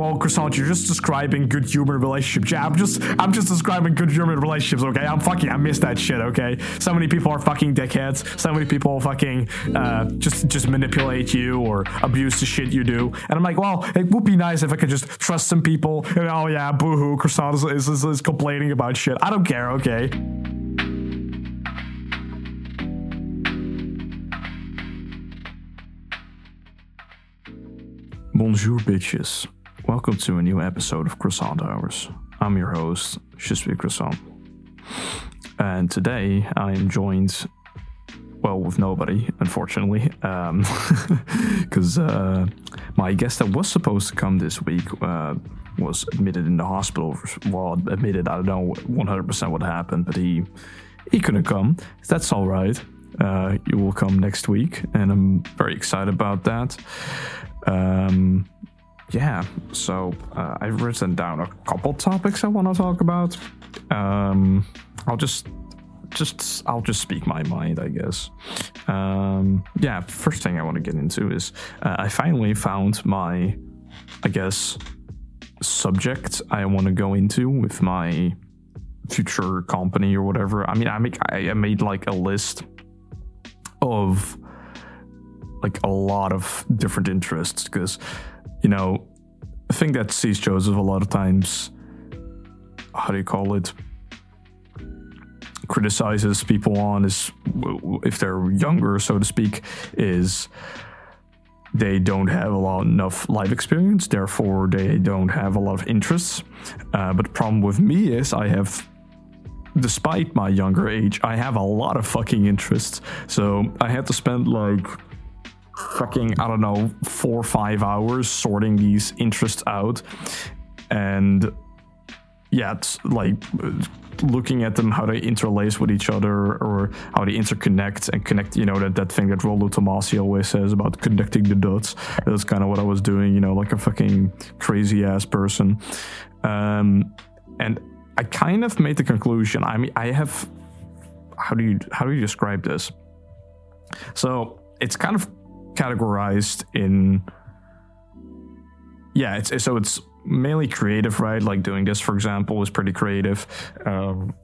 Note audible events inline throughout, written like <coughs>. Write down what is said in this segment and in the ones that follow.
well, croissant, you're just describing good human relationships. Yeah, I'm just, I'm just describing good human relationships. Okay, I'm fucking, I miss that shit. Okay, so many people are fucking dickheads. So many people fucking uh, just, just manipulate you or abuse the shit you do. And I'm like, well, it would be nice if I could just trust some people. And oh yeah, boohoo, croissant is, is, is complaining about shit. I don't care. Okay. Bonjour, bitches. Welcome to a new episode of Croissant Hours. I'm your host, suis Croissant. And today I am joined, well, with nobody, unfortunately, because um, <laughs> uh, my guest that was supposed to come this week uh, was admitted in the hospital. Well, admitted, I don't know 100% what happened, but he he couldn't come. That's all right. Uh, you will come next week, and I'm very excited about that. Um, yeah, so uh, I've written down a couple topics I want to talk about. Um, I'll just, just, I'll just speak my mind, I guess. Um, yeah, first thing I want to get into is uh, I finally found my, I guess, subject I want to go into with my future company or whatever. I mean, I make, I made like a list of like a lot of different interests because you know the thing that CS Joseph a lot of times how do you call it criticizes people on is if they're younger so to speak is they don't have a lot enough life experience therefore they don't have a lot of interests. Uh, but the problem with me is i have despite my younger age i have a lot of fucking interests. So i had to spend like fucking I don't know four or five hours sorting these interests out, and yeah, it's like looking at them how they interlace with each other or how they interconnect and connect. You know that that thing that Rollo Tomasi always says about connecting the dots. That's kind of what I was doing. You know, like a fucking crazy ass person, um, and I kind of made the conclusion. I mean, I have how do you how do you describe this? So it's kind of categorized in yeah it's so it's mainly creative right? Like doing this for example is pretty creative. Um,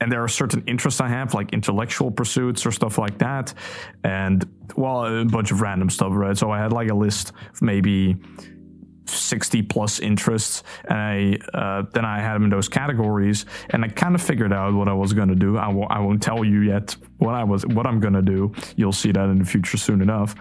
and there are certain interests i have like intellectual pursuits or stuff like that. And well a bunch of random stuff right? So i had like a list of maybe 60 plus interests and I uh, then I had them in those categories and I kind of figured out what I was going to do. I w- I won't tell you yet what I was what I'm going to do. You'll see that in the future soon enough.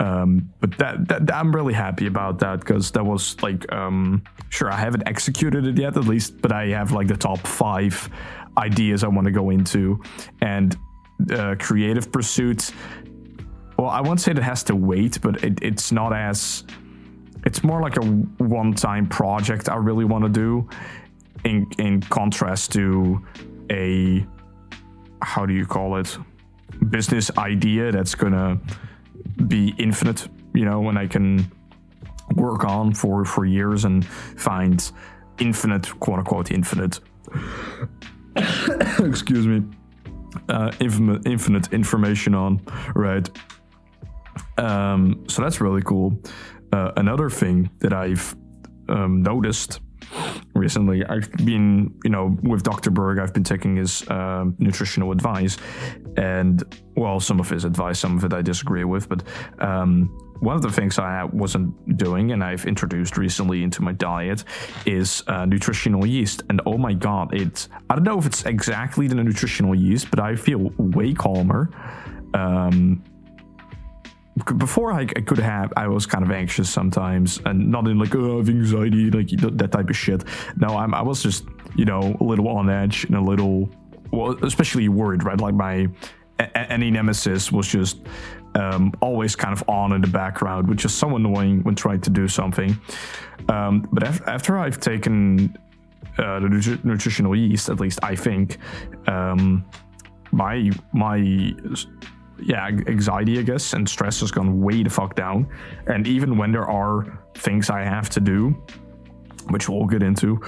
Um, but that, that, I'm really happy about that because that was like um, sure I haven't executed it yet at least but I have like the top five ideas I want to go into. And uh, creative pursuits well I won't say that it has to wait but it, it's not as it's more like a one-time project I really want to do in in contrast to a how do you call it business idea that's gonna be infinite you know when I can work on for for years and find infinite quote unquote infinite. <coughs> Excuse me. Uh, infinite, infinite information on right? Um, so that's really cool uh, another thing that I've um, noticed recently, I've been, you know, with Dr. Berg, I've been taking his uh, nutritional advice, and well, some of his advice, some of it I disagree with, but um, one of the things I wasn't doing and I've introduced recently into my diet is uh, nutritional yeast. And oh my god, it's I don't know if it's exactly the nutritional yeast, but I feel way calmer. Um, before I, could have i was kind of anxious sometimes and not in like oh, anxiety like that type of shit. No I'm, i was just you know a little on edge and a little well especially worried right? Like my Ne nemesis was just um, always kind of on in the background which is so annoying when trying to do something. Um, but af- after i've taken uh, the nutri- nutritional yeast at least i think um, my my yeah, anxiety, I guess, and stress has gone way the fuck down. And even when there are things I have to do, which we'll get into,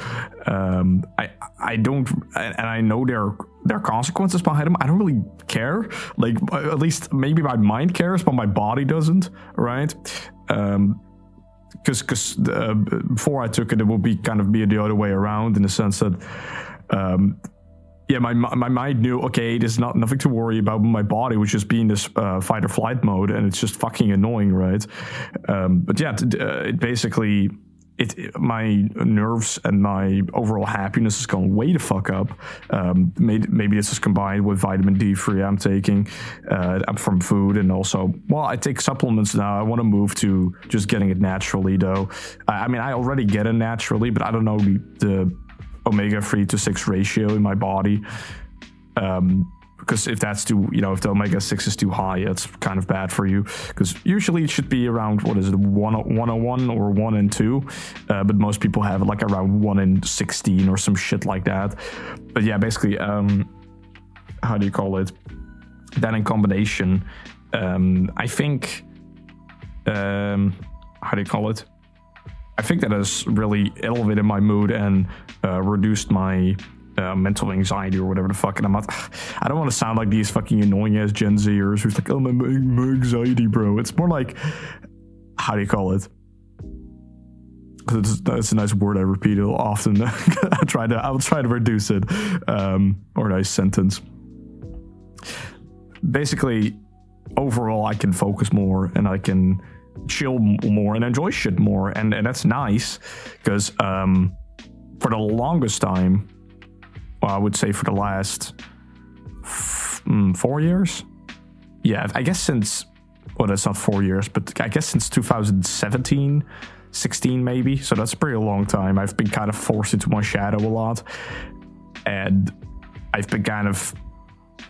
um, I I don't, and I know there there are consequences behind them. I don't really care. Like at least maybe my mind cares, but my body doesn't, right? Um, because because uh, before I took it, it would be kind of be the other way around in the sense that. Um, yeah, my my mind knew okay, there's not nothing to worry about. My body was just being this uh, fight or flight mode, and it's just fucking annoying, right? Um, but yeah, it, uh, it basically it, it, my nerves and my overall happiness has gone way the fuck up. Um, maybe, maybe this is combined with vitamin D3 I'm taking uh, from food, and also, well, I take supplements now. I want to move to just getting it naturally, though. I, I mean, I already get it naturally, but I don't know the, the omega 3 to 6 ratio in my body. Um, because if that's too, you know, if the omega six is too high, it's kind of bad for you. Because usually it should be around what is it, one one hundred one or one and two, uh, but most people have like around one and sixteen or some shit like that. But yeah, basically, um, how do you call it? That in combination, um, I think, um, how do you call it? I think that has really elevated my mood and uh, reduced my uh, mental anxiety or whatever the fuck. And I'm not, <sighs> I don't want to sound like these fucking annoying ass Gen Zers who's like, oh, my, my anxiety, bro. It's more like, how do you call it? It's, that's a nice word I repeat it often. <laughs> I try to, I'll try to reduce it, um, or a nice sentence. Basically, overall, I can focus more and I can chill more and enjoy shit more, and, and that's nice because um, for the longest time, well, I would say for the last f- mm, four years. Yeah, I guess since, well, that's not four years, but I guess since 2017, 16 maybe. So that's a pretty long time. I've been kind of forced into my shadow a lot. And I've been kind of,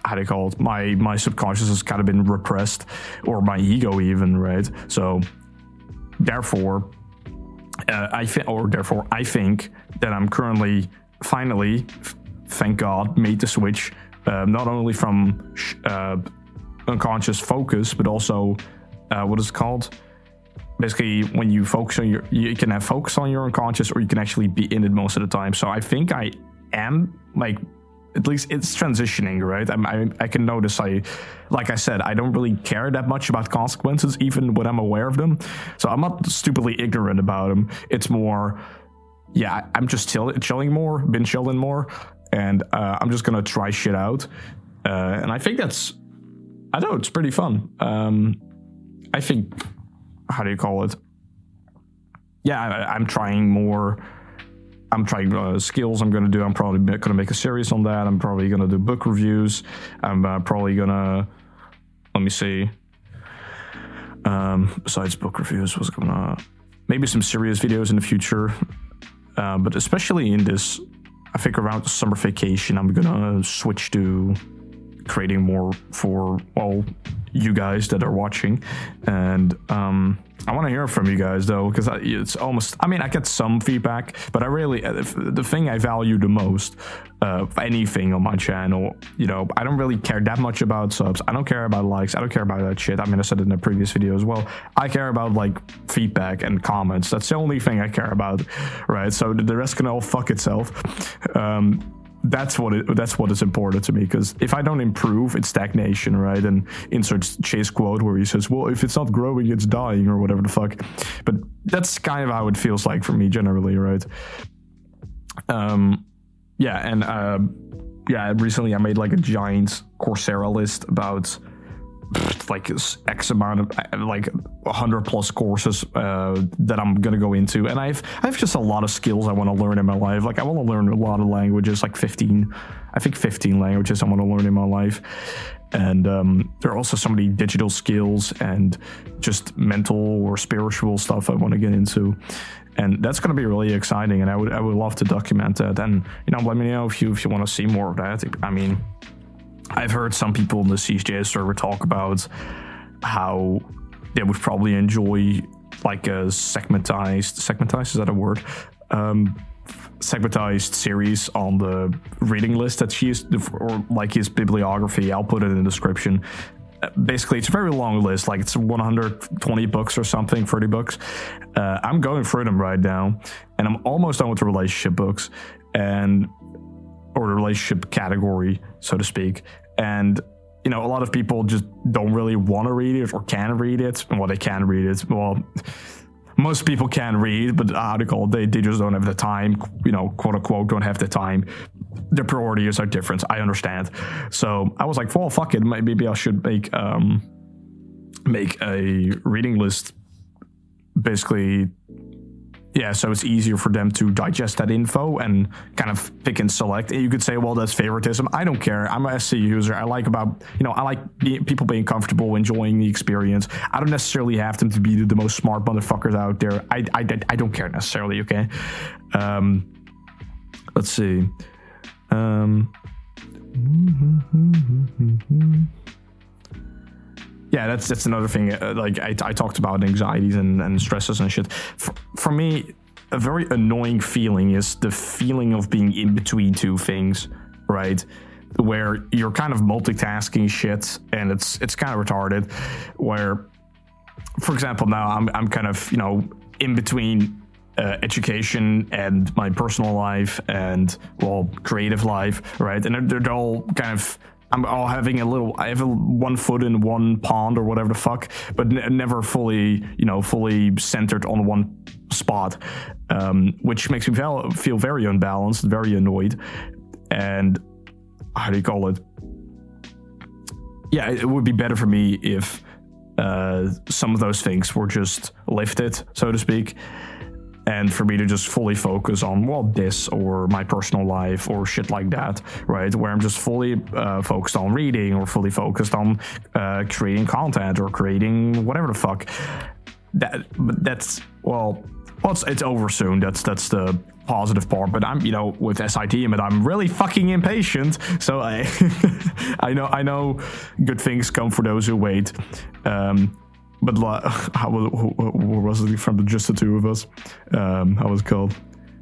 how do you call it? My, my subconscious has kind of been repressed, or my ego even, right? So therefore, uh, I think, or therefore, I think that I'm currently finally thank God, made the switch uh, not only from uh, unconscious focus, but also what is called? Basically, when you focus on your, you can have focus on your unconscious, or you can actually be in it most of the time. So I think I am like at least it's transitioning, right? I, I, can notice I, like I said, I don't really care that much about consequences, even when I'm aware of them. So I'm not stupidly ignorant about them. It's more, yeah, I'm just chill, chilling more, been chilling more, and uh, I'm just gonna try shit out. Uh, and I think that's, I don't know, it's pretty fun. Um, I think, how do you call it? Yeah, I, am trying more. I'm trying uh, skills. I'm gonna do. I'm probably gonna make a series on that. I'm probably gonna do book reviews. I'm uh, probably gonna. Let me see. Um, besides book reviews, what's gonna maybe some serious videos in the future. Uh, but especially in this I think around the summer vacation, I'm gonna switch to creating more for well you guys that are watching and um, i want to hear from you guys though because it's almost i mean i get some feedback but i really uh, the thing i value the most uh, anything on my channel you know i don't really care that much about subs. I don't care about likes. I don't care about that shit. I mean i said it in a previous video as well. I care about like feedback and comments. That's the only thing i care about right? So the rest can all fuck itself. Um, that's what it, that's what is important to me because if I don't improve, it's stagnation, right? And inserts Chase quote where he says, "Well, if it's not growing, it's dying," or whatever the fuck. But that's kind of how it feels like for me generally, right? Um, yeah, and uh, yeah, recently I made like a giant Coursera list about like X amount of uh, like 100 plus courses uh, that I'm gonna go into, and I've I have just a lot of skills I want to learn in my life. Like I want to learn a lot of languages, like 15, I think 15 languages I want to learn in my life, and um, there are also so many digital skills and just mental or spiritual stuff I want to get into. And that's going to be really exciting, and I would I would love to document that. And you know, let me know if you if you want to see more of that. I mean, I've heard some people in the CJS server talk about how they would probably enjoy like a segmentized segmentized is that a word? Um, segmentized series on the reading list that she used or like his bibliography. I'll put it in the description. Basically it's a very long list like it's 120 books or something 30 books. Uh, i'm going through them right now and i'm almost done with the relationship books and relationship category so to speak and you know a lot of people just don't really want to read it or can read it well they can read it well <laughs> most people can read, but call it, they, they just don't have the time, you know, quote unquote, don't have the time. Their priorities are different. I understand. So I was like, well, fuck it. Maybe I should make um make a reading list basically yeah, so it's easier for them to digest that info and kind of pick and select. And you could say, well, that's favoritism. I don't care. I'm a Se user. I like about, you know, I like being, people being comfortable, enjoying the experience. I don't necessarily have them to be the most smart motherfuckers out there. I, I, I don't care necessarily, okay? Um, let's see. Um, yeah, that's that's another thing. Uh, like I, I talked about anxieties and, and stresses and shit. For, for me, a very annoying feeling is the feeling of being in between two things, right? Where you're kind of multitasking shit, and it's it's kind of retarded. Where, for example, now I'm I'm kind of you know in between uh, education and my personal life and well creative life right and they're, they're all kind of I'm all having a little. I have a, one foot in one pond or whatever the fuck, but n- never fully, you know, fully centered on one spot, um, which makes me feel, feel very unbalanced, very annoyed, and how do you call it? Yeah, it would be better for me if uh, some of those things were just lifted, so to speak and for me to just fully focus on well this or my personal life or shit like that right? Where i'm just fully uh, focused on reading or fully focused on uh, creating content or creating whatever the fuck. That that's well well it's, it's over soon. That's that's the positive part. But i'm you know with sit and i'm really fucking impatient. So i <laughs> i know i know good things come for those who wait. Um but like, <laughs> how what was it from just the two of us? Um, how was called?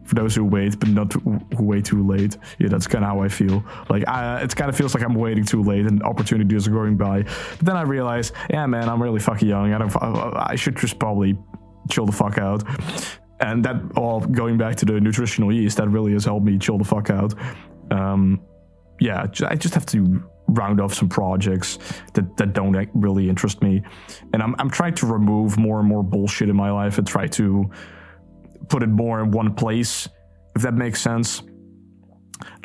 For those who wait, but not who wait too late. Yeah, that's kind of how I feel. Like, I, it kind of feels like I'm waiting too late, and opportunities are going by. But then I realize, yeah, man, I'm really fucking young. I don't. I should just probably chill the fuck out. And that all going back to the nutritional yeast, that really has helped me chill the fuck out. Um, yeah, I just have to round off some projects that, that don't really interest me. And I'm, I'm trying to remove more and more bullshit in my life and try to put it more in one place, if that makes sense.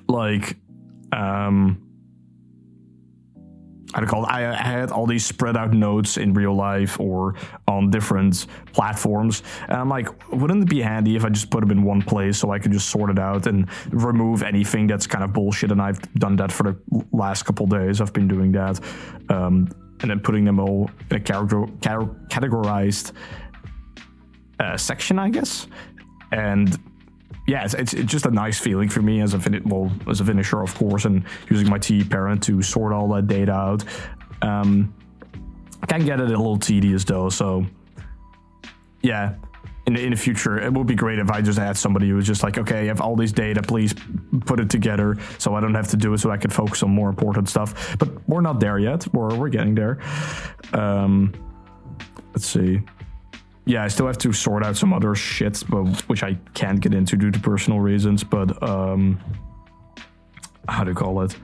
Like, um, I I had all these spread out notes in real life or on different platforms. And I'm like, wouldn't it be handy if I just put them in one place so I could just sort it out and remove anything that's kind of bullshit? And I've done that for the last couple days. I've been doing that. Um, and then putting them all in a categorized uh, section, I guess. And yeah, it's, it's, just a nice feeling for me as a fin- well as a finisher, of course, and using my T parent to sort all that data out. Um, can get it a little tedious though, so yeah. In the, in the future, it would be great if I just had somebody who was just like, okay, I have all these data, please put it together, so I don't have to do it, so I can focus on more important stuff. But we're not there yet. We're we're getting there. Um, let's see yeah, I still have to sort out some other shits, but which I can't get into due to personal reasons. But um, how do you call it?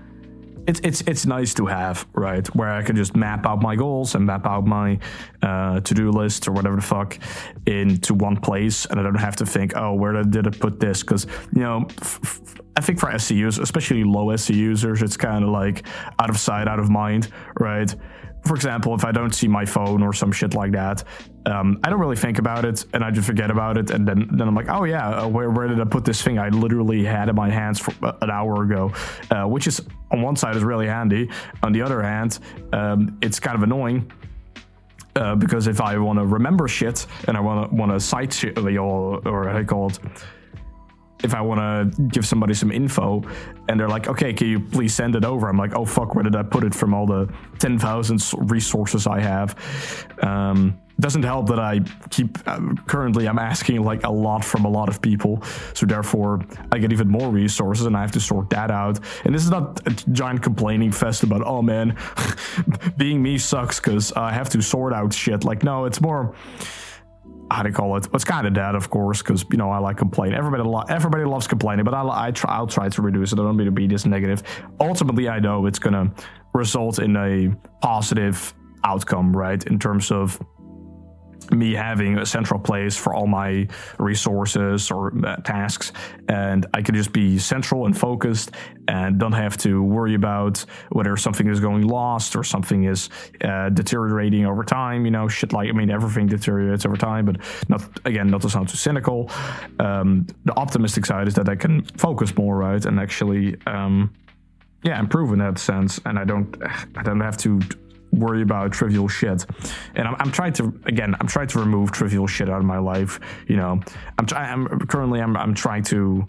It's it's it's nice to have, right? Where I can just map out my goals and map out my uh, to do list or whatever the fuck into one place, and I don't have to think, oh, where did I put this? Because you know. F- f- I think for Se users, especially low Se users, it's kind of like out of sight, out of mind, right? For example, if I don't see my phone or some shit like that, um, I don't really think about it and I just forget about it. And then, then I'm like, oh yeah, uh, where, where did I put this thing I literally had in my hands for, uh, an hour ago? Uh, which is on one side is really handy. On the other hand, um, it's kind of annoying. Uh, because if I want to remember shit and I want to want to cite shit or, or you call it, if I want to give somebody some info and they're like, okay, can you please send it over? I'm like, oh fuck, where did I put it from all the 10,000 resources I have? Um, doesn't help that I keep uh, currently I'm asking like a lot from a lot of people, so therefore I get even more resources and I have to sort that out. And this is not a giant complaining fest about oh man, <laughs> being me sucks because I have to sort out shit. Like no, it's more how to call it? It's kind of that, of course, because you know I like complaining. Everybody, lo- everybody loves complaining, but I, I try, I'll try to reduce it. I don't mean to be this negative. Ultimately, I know it's gonna result in a positive outcome, right? In terms of me having a central place for all my resources or uh, tasks. And i can just be central and focused and don't have to worry about whether something is going lost or something is uh, deteriorating over time. You know shit like i mean everything deteriorates over time but not again not to sound too cynical. Um, the optimistic side is that i can focus more right and actually um, yeah improve in that sense. And i don't i don't have to worry about trivial shit. And I'm, I'm, trying to again, I'm trying to remove trivial shit out of my life. You know, I'm trying. I'm currently I'm I'm trying to.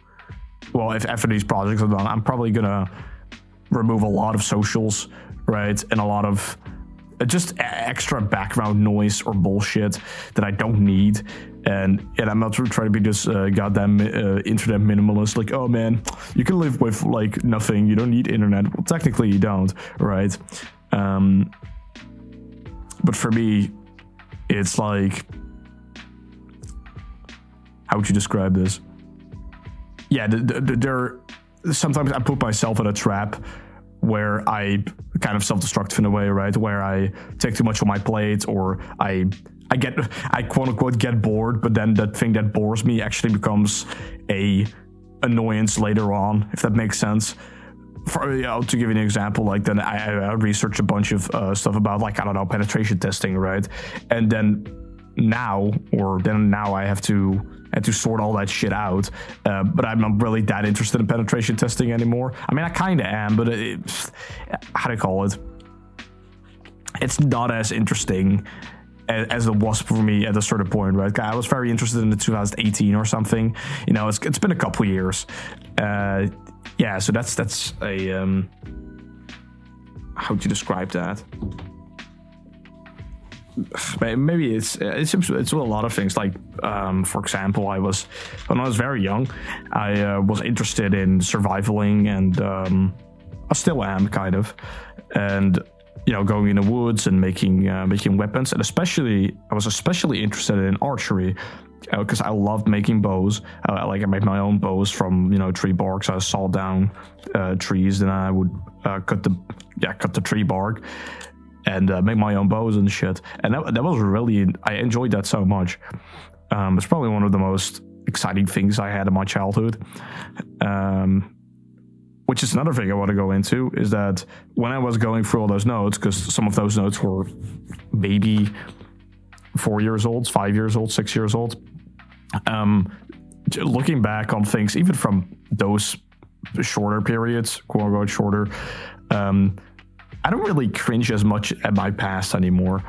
Well, if after these projects are done, I'm probably gonna remove a lot of socials, right, and a lot of uh, just extra background noise or bullshit that I don't need. And and I'm not trying to be this uh, goddamn uh, internet minimalist. Like, oh man, you can live with like nothing. You don't need internet. Well, technically, you don't, right? Um, but for me, it's like, how would you describe this? Yeah, there. Sometimes I put myself in a trap where I kind of self-destructive in a way, right? Where I take too much on my plate, or I I get I quote unquote get bored, but then that thing that bores me actually becomes a annoyance later on, if that makes sense for, you know, to give you an example, like then I, I researched a bunch of uh, stuff about like I don't know penetration testing, right? And then now, or then now I have to have to sort all that shit out. Uh, but I'm not really that interested in penetration testing anymore. I mean, I kind of am, but it, how do I call it? It's not as interesting as it was for me at a certain point, right? I was very interested in the 2018 or something. You know, it's, it's been a couple years. Uh, yeah, so that's that's a um, how do you describe that? <sighs> Maybe it's it's it's a lot of things. Like um, for example, I was when I was very young, I uh, was interested in survivaling, and um, I still am kind of, and you know going in the woods and making uh, making weapons, and especially I was especially interested in archery because I loved making bows. Uh, like I made my own bows from you know tree bark. I saw down uh, trees, and I would uh, cut the yeah cut the tree bark and uh, make my own bows and shit. And that that was really I enjoyed that so much. Um, it's probably one of the most exciting things I had in my childhood. Um, which is another thing I want to go into is that when I was going through all those notes, because some of those notes were maybe four years old, five years old, six years old, um, looking back on things, even from those shorter periods, quote unquote shorter, um, I don't really cringe as much at my past anymore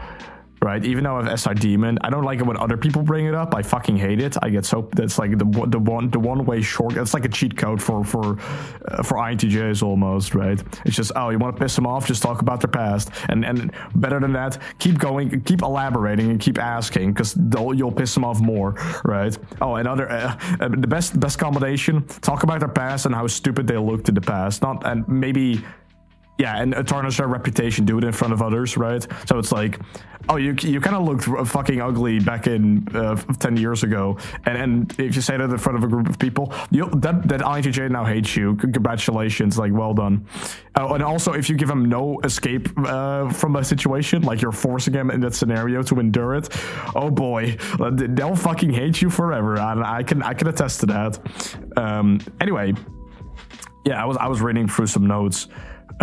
right? Even though I have SI Demon, I don't like it when other people bring it up. I fucking hate it. I get so that's like the the one the one way short. It's like a cheat code for for uh, for INTJs almost, right? It's just oh, you want to piss them off, just talk about their past, and and better than that, keep going, keep elaborating, and keep asking because you'll piss them off more, right? Oh, another uh, uh, the best best combination: talk about their past and how stupid they looked in the past, not and maybe yeah, and tarnish their reputation, do it in front of others, right? So it's like, oh, you you kind of looked fucking ugly back in uh, ten years ago, and and if you say that in front of a group of people, you that that INTJ now hates you. Congratulations, like well done. Oh, and also if you give them no escape uh, from a situation, like you're forcing them in that scenario to endure it, oh boy, they'll fucking hate you forever. And I can I can attest to that. Um, anyway, yeah, I was I was reading through some notes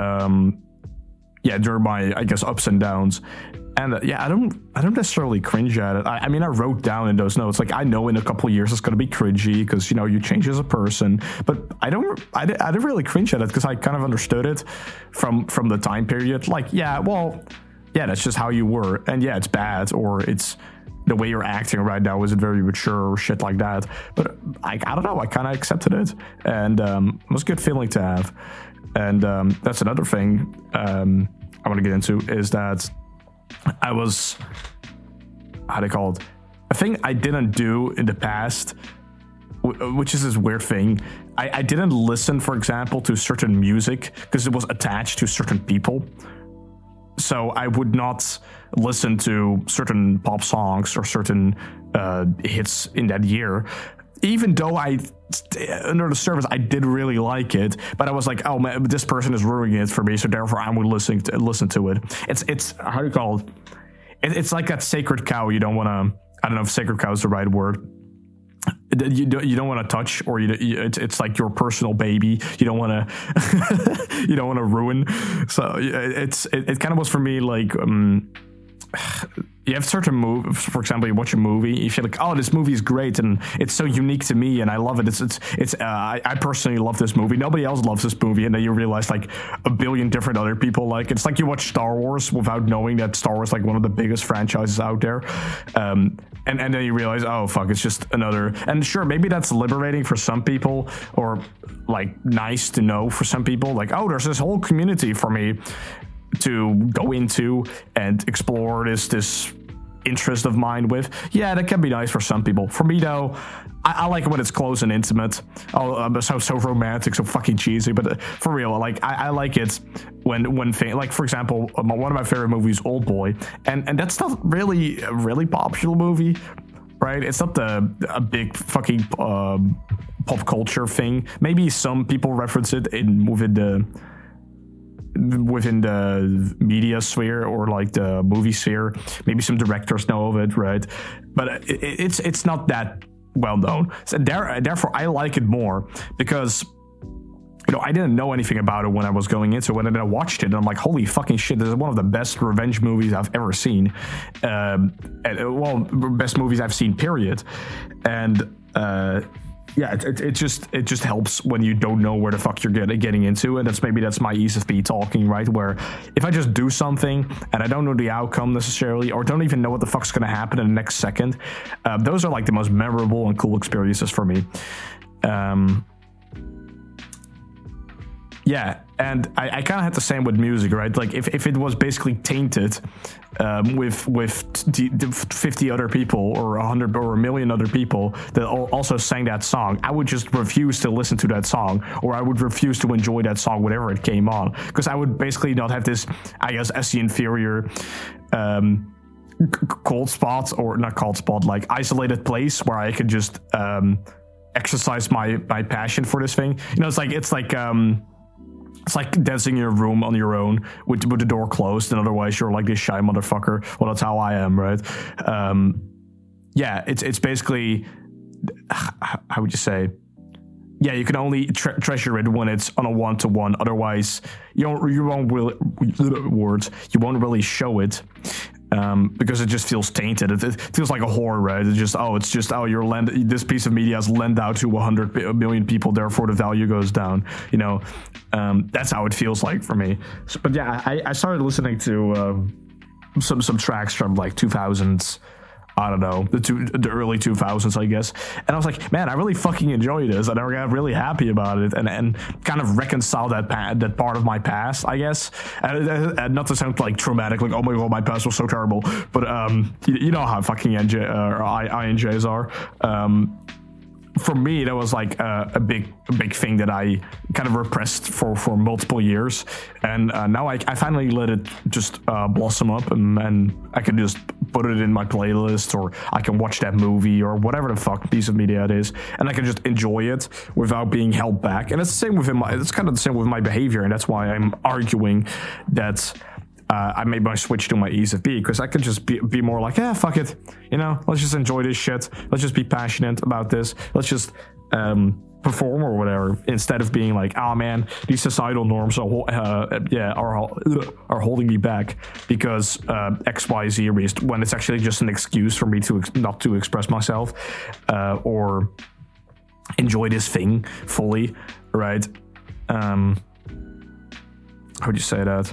um, yeah, during my I guess ups and downs. And uh, yeah, I don't I don't necessarily cringe at it. I, I, mean, I wrote down in those notes like I know in a couple years it's going to be cringy because you know you change as a person. But I don't I, I didn't really cringe at it because I kind of understood it from from the time period. Like yeah, well, yeah, that's just how you were, and yeah, it's bad or it's the way you're acting right now isn't very mature or shit like that. But I, I don't know. I kind of accepted it, and um, it was a good feeling to have. And um, that's another thing um, I want to get into is that I was, how do you call it? A thing I didn't do in the past, which is this weird thing. I, I didn't listen, for example, to certain music because it was attached to certain people. So I would not listen to certain pop songs or certain uh, hits in that year even though I under the surface I did really like it, but I was like, oh man, this person is ruining it for me, so therefore I would listen to listen to it. It's it's how do you call it? it, it's like that sacred cow. You don't want to. I don't know if sacred cow is the right word. You don't, you don't want to touch, or you, it's, it's like your personal baby. You don't want to, <laughs> you don't want to ruin. So it's it, it kind of was for me like um, <sighs> you have certain movies. For example, you watch a movie, you feel like, oh, this movie is great and it's so unique to me and I love it. It's it's it's. Uh, I, I, personally love this movie. Nobody else loves this movie, and then you realize like a billion different other people like. It's like you watch Star Wars without knowing that Star Wars like one of the biggest franchises out there. Um, and and then you realize, oh fuck, it's just another. And sure, maybe that's liberating for some people, or like nice to know for some people. Like, oh, there's this whole community for me to go into and explore this this interest of mine with. Yeah, that can be nice for some people. For me though, I, I like it when it's close and intimate. Oh, um, so so romantic, so fucking cheesy. But uh, for real, like I, I like it when when like for example, um, one of my favorite movies, Old Boy, and and that's not really a really popular movie. Right, it's not the a big fucking um, pop culture thing. Maybe some people reference it in within the within the media sphere or like the movie sphere. Maybe some directors know of it, right? But it, it's it's not that well known. So there, therefore, I like it more because you know, I didn't know anything about it when I was going into it. When I watched it, and I'm like, holy fucking shit, this is one of the best revenge movies I've ever seen. Um, and, well, best movies I've seen, period. And uh, yeah, it, it, it, just it just helps when you don't know where the fuck you're getting getting into, and that's maybe that's my ESFP talking, right? Where if I just do something and I don't know the outcome necessarily, or don't even know what the fuck's gonna happen in the next second, uh, those are like the most memorable and cool experiences for me. Um, yeah, and I, I kind of had the same with music, right? Like if, if it was basically tainted um, with with t- t- 50 other people or 100 or a million other people that also sang that song, I would just refuse to listen to that song, or I would refuse to enjoy that song whenever it came on, because I would basically not have this, I guess, as the inferior. Um, cold spot or not cold spot like isolated place where i could just um exercise my my passion for this thing you know it's like it's like um it's like dancing in your room on your own with, with the door closed, and otherwise you're like this shy motherfucker. Well, that's how I am, right? Um, yeah, it's it's basically <sighs> how would you say? Yeah, you can only tre- treasure it when it's on a one to one. Otherwise, you don't you won't really words you won't really show it um, because it just feels tainted. It, it, feels like a horror, right? It's just oh, it's just oh, you're lend this piece of media has lent out to 100 million people, therefore the value goes down. You know, um, that's how it feels like for me. So, but yeah, I, I started listening to um, some some tracks from like 2000s I don't know the two the early 2000s I guess. And I was like man I really fucking enjoy this. And I got really happy about it and and kind of reconcile that pa- that part of my past I guess. And, and, not to sound like traumatic like oh my god my past was so terrible. But um you, you know how fucking NJ uh, I, INTJs are. Um for me that was like a, a, big a big thing that I kind of repressed for for multiple years. And uh, now I, I finally let it just uh, blossom up and, and I can just put it in my playlist or I can watch that movie or whatever the fuck piece of media it is. And I can just enjoy it without being held back. And it's the same with my it's kind of the same with my behavior. And that's why I'm arguing that uh, I made my switch to my ESFP because I could just be, be more like, yeah, fuck it. You know, let's just enjoy this shit. Let's just be passionate about this. Let's just um, perform or whatever instead of being like, oh man, these societal norms are, uh, yeah, are, are holding me back because uh, X, Y, Z reason when it's actually just an excuse for me to ex- not to express myself uh, or enjoy this thing fully, right? Um, how would you say that?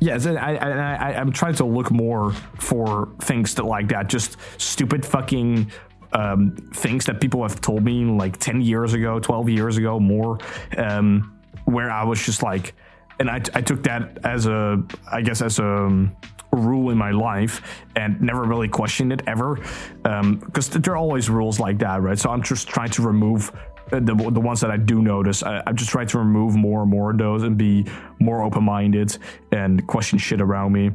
Yes, I, I, I, I'm trying to look more for things that like that, just stupid fucking um, things that people have told me like 10 years ago, 12 years ago, more, um, where I was just like, and I, I took that as a, I guess, as a, um, rule in my life and never really questioned it ever because um, there are always rules like that right? So i'm just trying to remove the, the ones that I do notice, I, I'm just trying to remove more and more of those and be more open minded and question shit around me.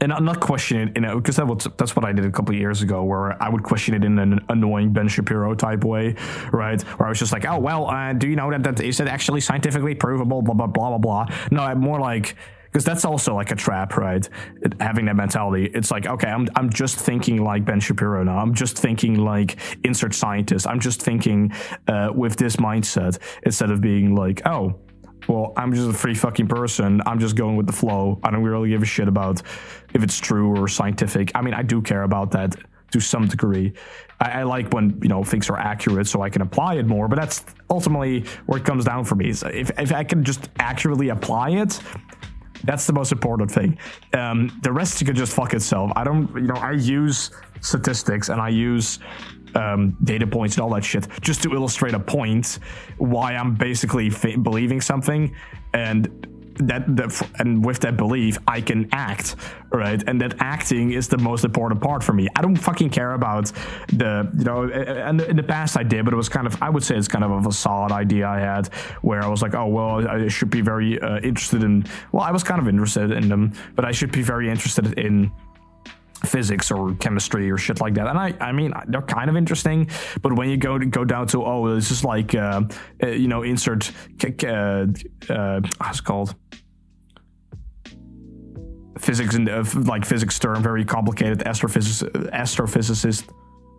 And I'm not questioning it, you know, because that was, that's what I did a couple years ago, where I would question it in an annoying Ben Shapiro type way, right? Where I was just like, oh well, uh, do you know that that is it actually scientifically provable? Blah blah blah blah blah. No, I'm more like because that's also like a trap, right? It, having that mentality, it's like, okay, I'm I'm just thinking like Ben Shapiro now. I'm just thinking like insert scientist. I'm just thinking uh, with this mindset instead of being like, oh, well, I'm just a free fucking person. I'm just going with the flow. I don't really give a shit about if it's true or scientific. I mean, I do care about that to some degree. I, like when you know things are accurate, so I can apply it more. But that's ultimately where it comes down for me. If if I can just accurately apply it, that's the most important thing. Um, the rest you can just fuck itself. I don't, you know, I use statistics and I use um, data points and all that shit just to illustrate a point why I'm basically believing something and that, that and with that belief i can act right? And that acting is the most important part for me. I don't fucking care about the you know and in the past i did but it was kind of i would say it's kind of a solid idea i had where i was like oh well i should be very uh, interested in well i was kind of interested in them but i should be very interested in physics or chemistry or shit like that. And I, I mean, they're kind of interesting, but when you go to go down to oh, this is like uh, uh, you know, insert uh, uh, it called physics and uh, like physics term, very complicated astrophysicist,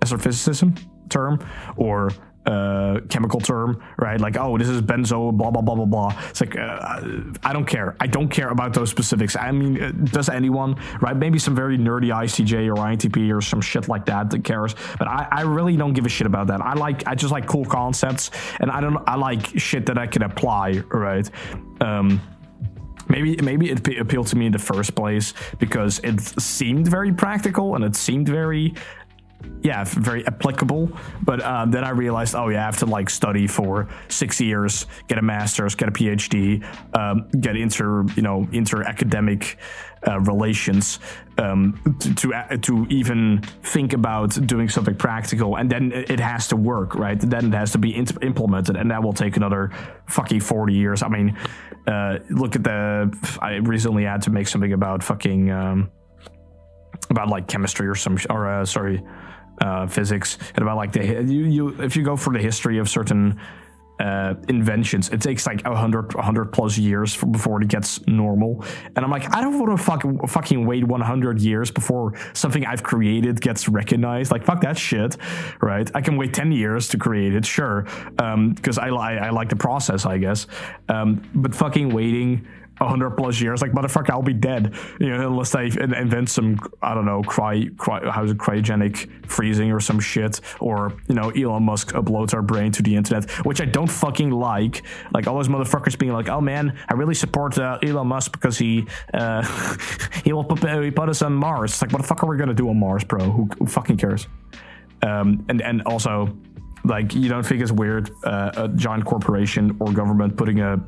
astrophysicism term, or uh, chemical term, right? Like, oh, this is benzo, blah blah blah blah blah. It's like, uh, I don't care. I don't care about those specifics. I mean, uh, does anyone, right? Maybe some very nerdy ICJ or INTP or some shit like that that cares. But I, I really don't give a shit about that. I like, I just like cool concepts, and I don't, I like shit that I can apply, right? Um, maybe maybe it appealed to me in the first place because it seemed very practical and it seemed very yeah, very applicable. But um, then I realized, oh yeah, I have to like study for six years, get a master's, get a PhD, um, get inter you know inter academic uh, relations um, to, to, uh, to even think about doing something practical, and then it has to work, right? Then it has to be implemented, and that will take another fucking forty years. I mean, uh, look at the. I recently had to make something about fucking um, about like chemistry or some or uh, sorry uh, physics and about like the you, you if you go for the history of certain uh, inventions, it takes like a hundred, hundred plus years for, before it gets normal. And I'm like, I don't want to fuck, fucking wait 100 years before something I've created gets recognized. Like, fuck that shit, right? I can wait 10 years to create it, sure, because um, I, I, I like the process, I guess. Um, but fucking waiting 100 plus years. Like, motherfucker, I'll be dead. You know, unless they invent some, I don't know, cry, cry how's it, cryogenic freezing or some shit. Or, you know, Elon Musk uploads our brain to the internet, which I don't fucking like. Like, all those motherfuckers being like, oh man, I really support uh, Elon Musk because he, uh, <laughs> he will put, he put us on Mars. Like, what the fuck are we gonna do on Mars, bro? Who, who fucking cares? Um, and, and also, like, you don't think it's weird uh, a giant corporation or government putting a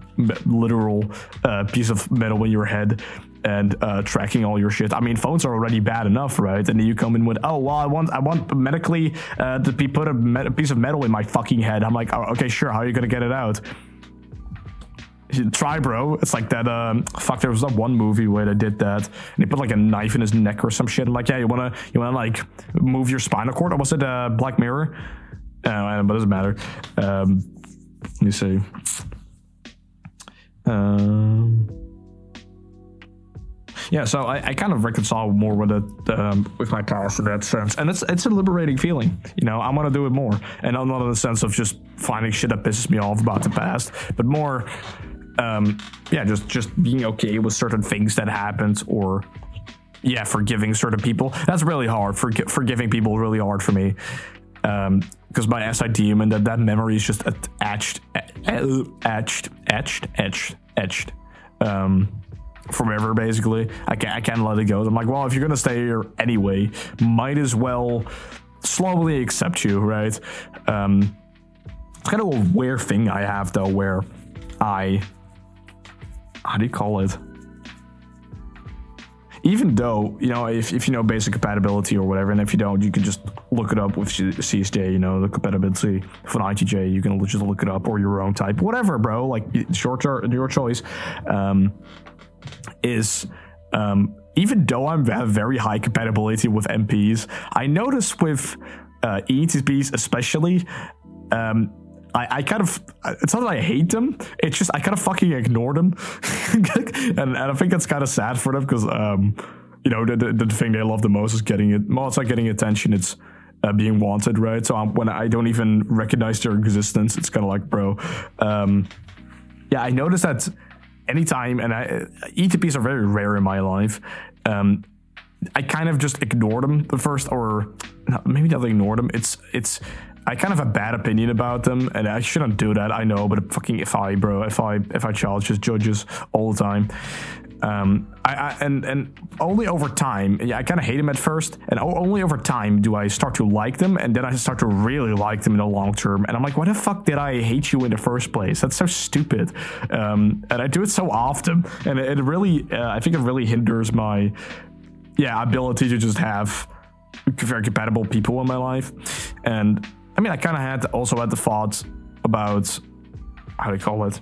literal uh, piece of metal in your head and uh, tracking all your shit. I mean, phones are already bad enough, right? And then you come in with, oh, well, I want, I want medically uh, to be put a, a, piece of metal in my fucking head. I'm like, oh, okay, sure. How are you gonna get it out? Try, bro. It's like that. Um, fuck, there was that one movie where they did that, and they put like a knife in his neck or some shit. I'm like, yeah, you wanna, you wanna like move your spinal cord? Or was it uh, Black Mirror? Uh, but it doesn't matter. Um, let me see. Um, yeah, so I, I, kind of reconcile more with it um, with my past in that sense, and it's it's a liberating feeling. You know, I want to do it more, and not in the sense of just finding shit that pisses me off about the past, but more, um, yeah, just just being okay with certain things that happened, or yeah, forgiving certain people. That's really hard. For, forgiving people really hard for me. Um, because my SI demon that that memory is just etched, etched, etched, etched, etched, um, forever. Basically, I can't I can't let it go. I'm like, well, if you're gonna stay here anyway, might as well slowly accept you, right? Um, it's kind of a weird thing I have though, where I how do you call it? Even though you know if, if you know basic compatibility or whatever and if you don't you can just look it up with csj you know the compatibility for an itj you can just look it up or your own type whatever bro. Like short your choice um, is um, even though i have very high compatibility with mps i notice with uh, ETPs especially um, I, I kind of it's not that I hate them. It's just I kind of fucking ignore them, <laughs> and, and I think that's kind of sad for them because um, you know the, the, the thing they love the most is getting it. Well, it's like getting attention. It's uh, being wanted, right? So I'm, when I don't even recognize their existence, it's kind of like, bro. Um, yeah, I noticed that anytime, and I, ETPs are very rare in my life. Um, I kind of just ignore them the first, or maybe not ignore them. It's it's I kind of have a bad opinion about them, and I shouldn't do that. I know, but fucking if I, bro, if I if I challenge just judges all the time, um, I, I, and and only over time, yeah, I kind of hate them at first, and only over time do I start to like them, and then I start to really like them in the long term. And I'm like, why the fuck did I hate you in the first place? That's so stupid. Um, and I do it so often, and it, it really, uh, I think it really hinders my, yeah, ability to just have very compatible people in my life. And I mean, I kind of had also had the thoughts about how do you call it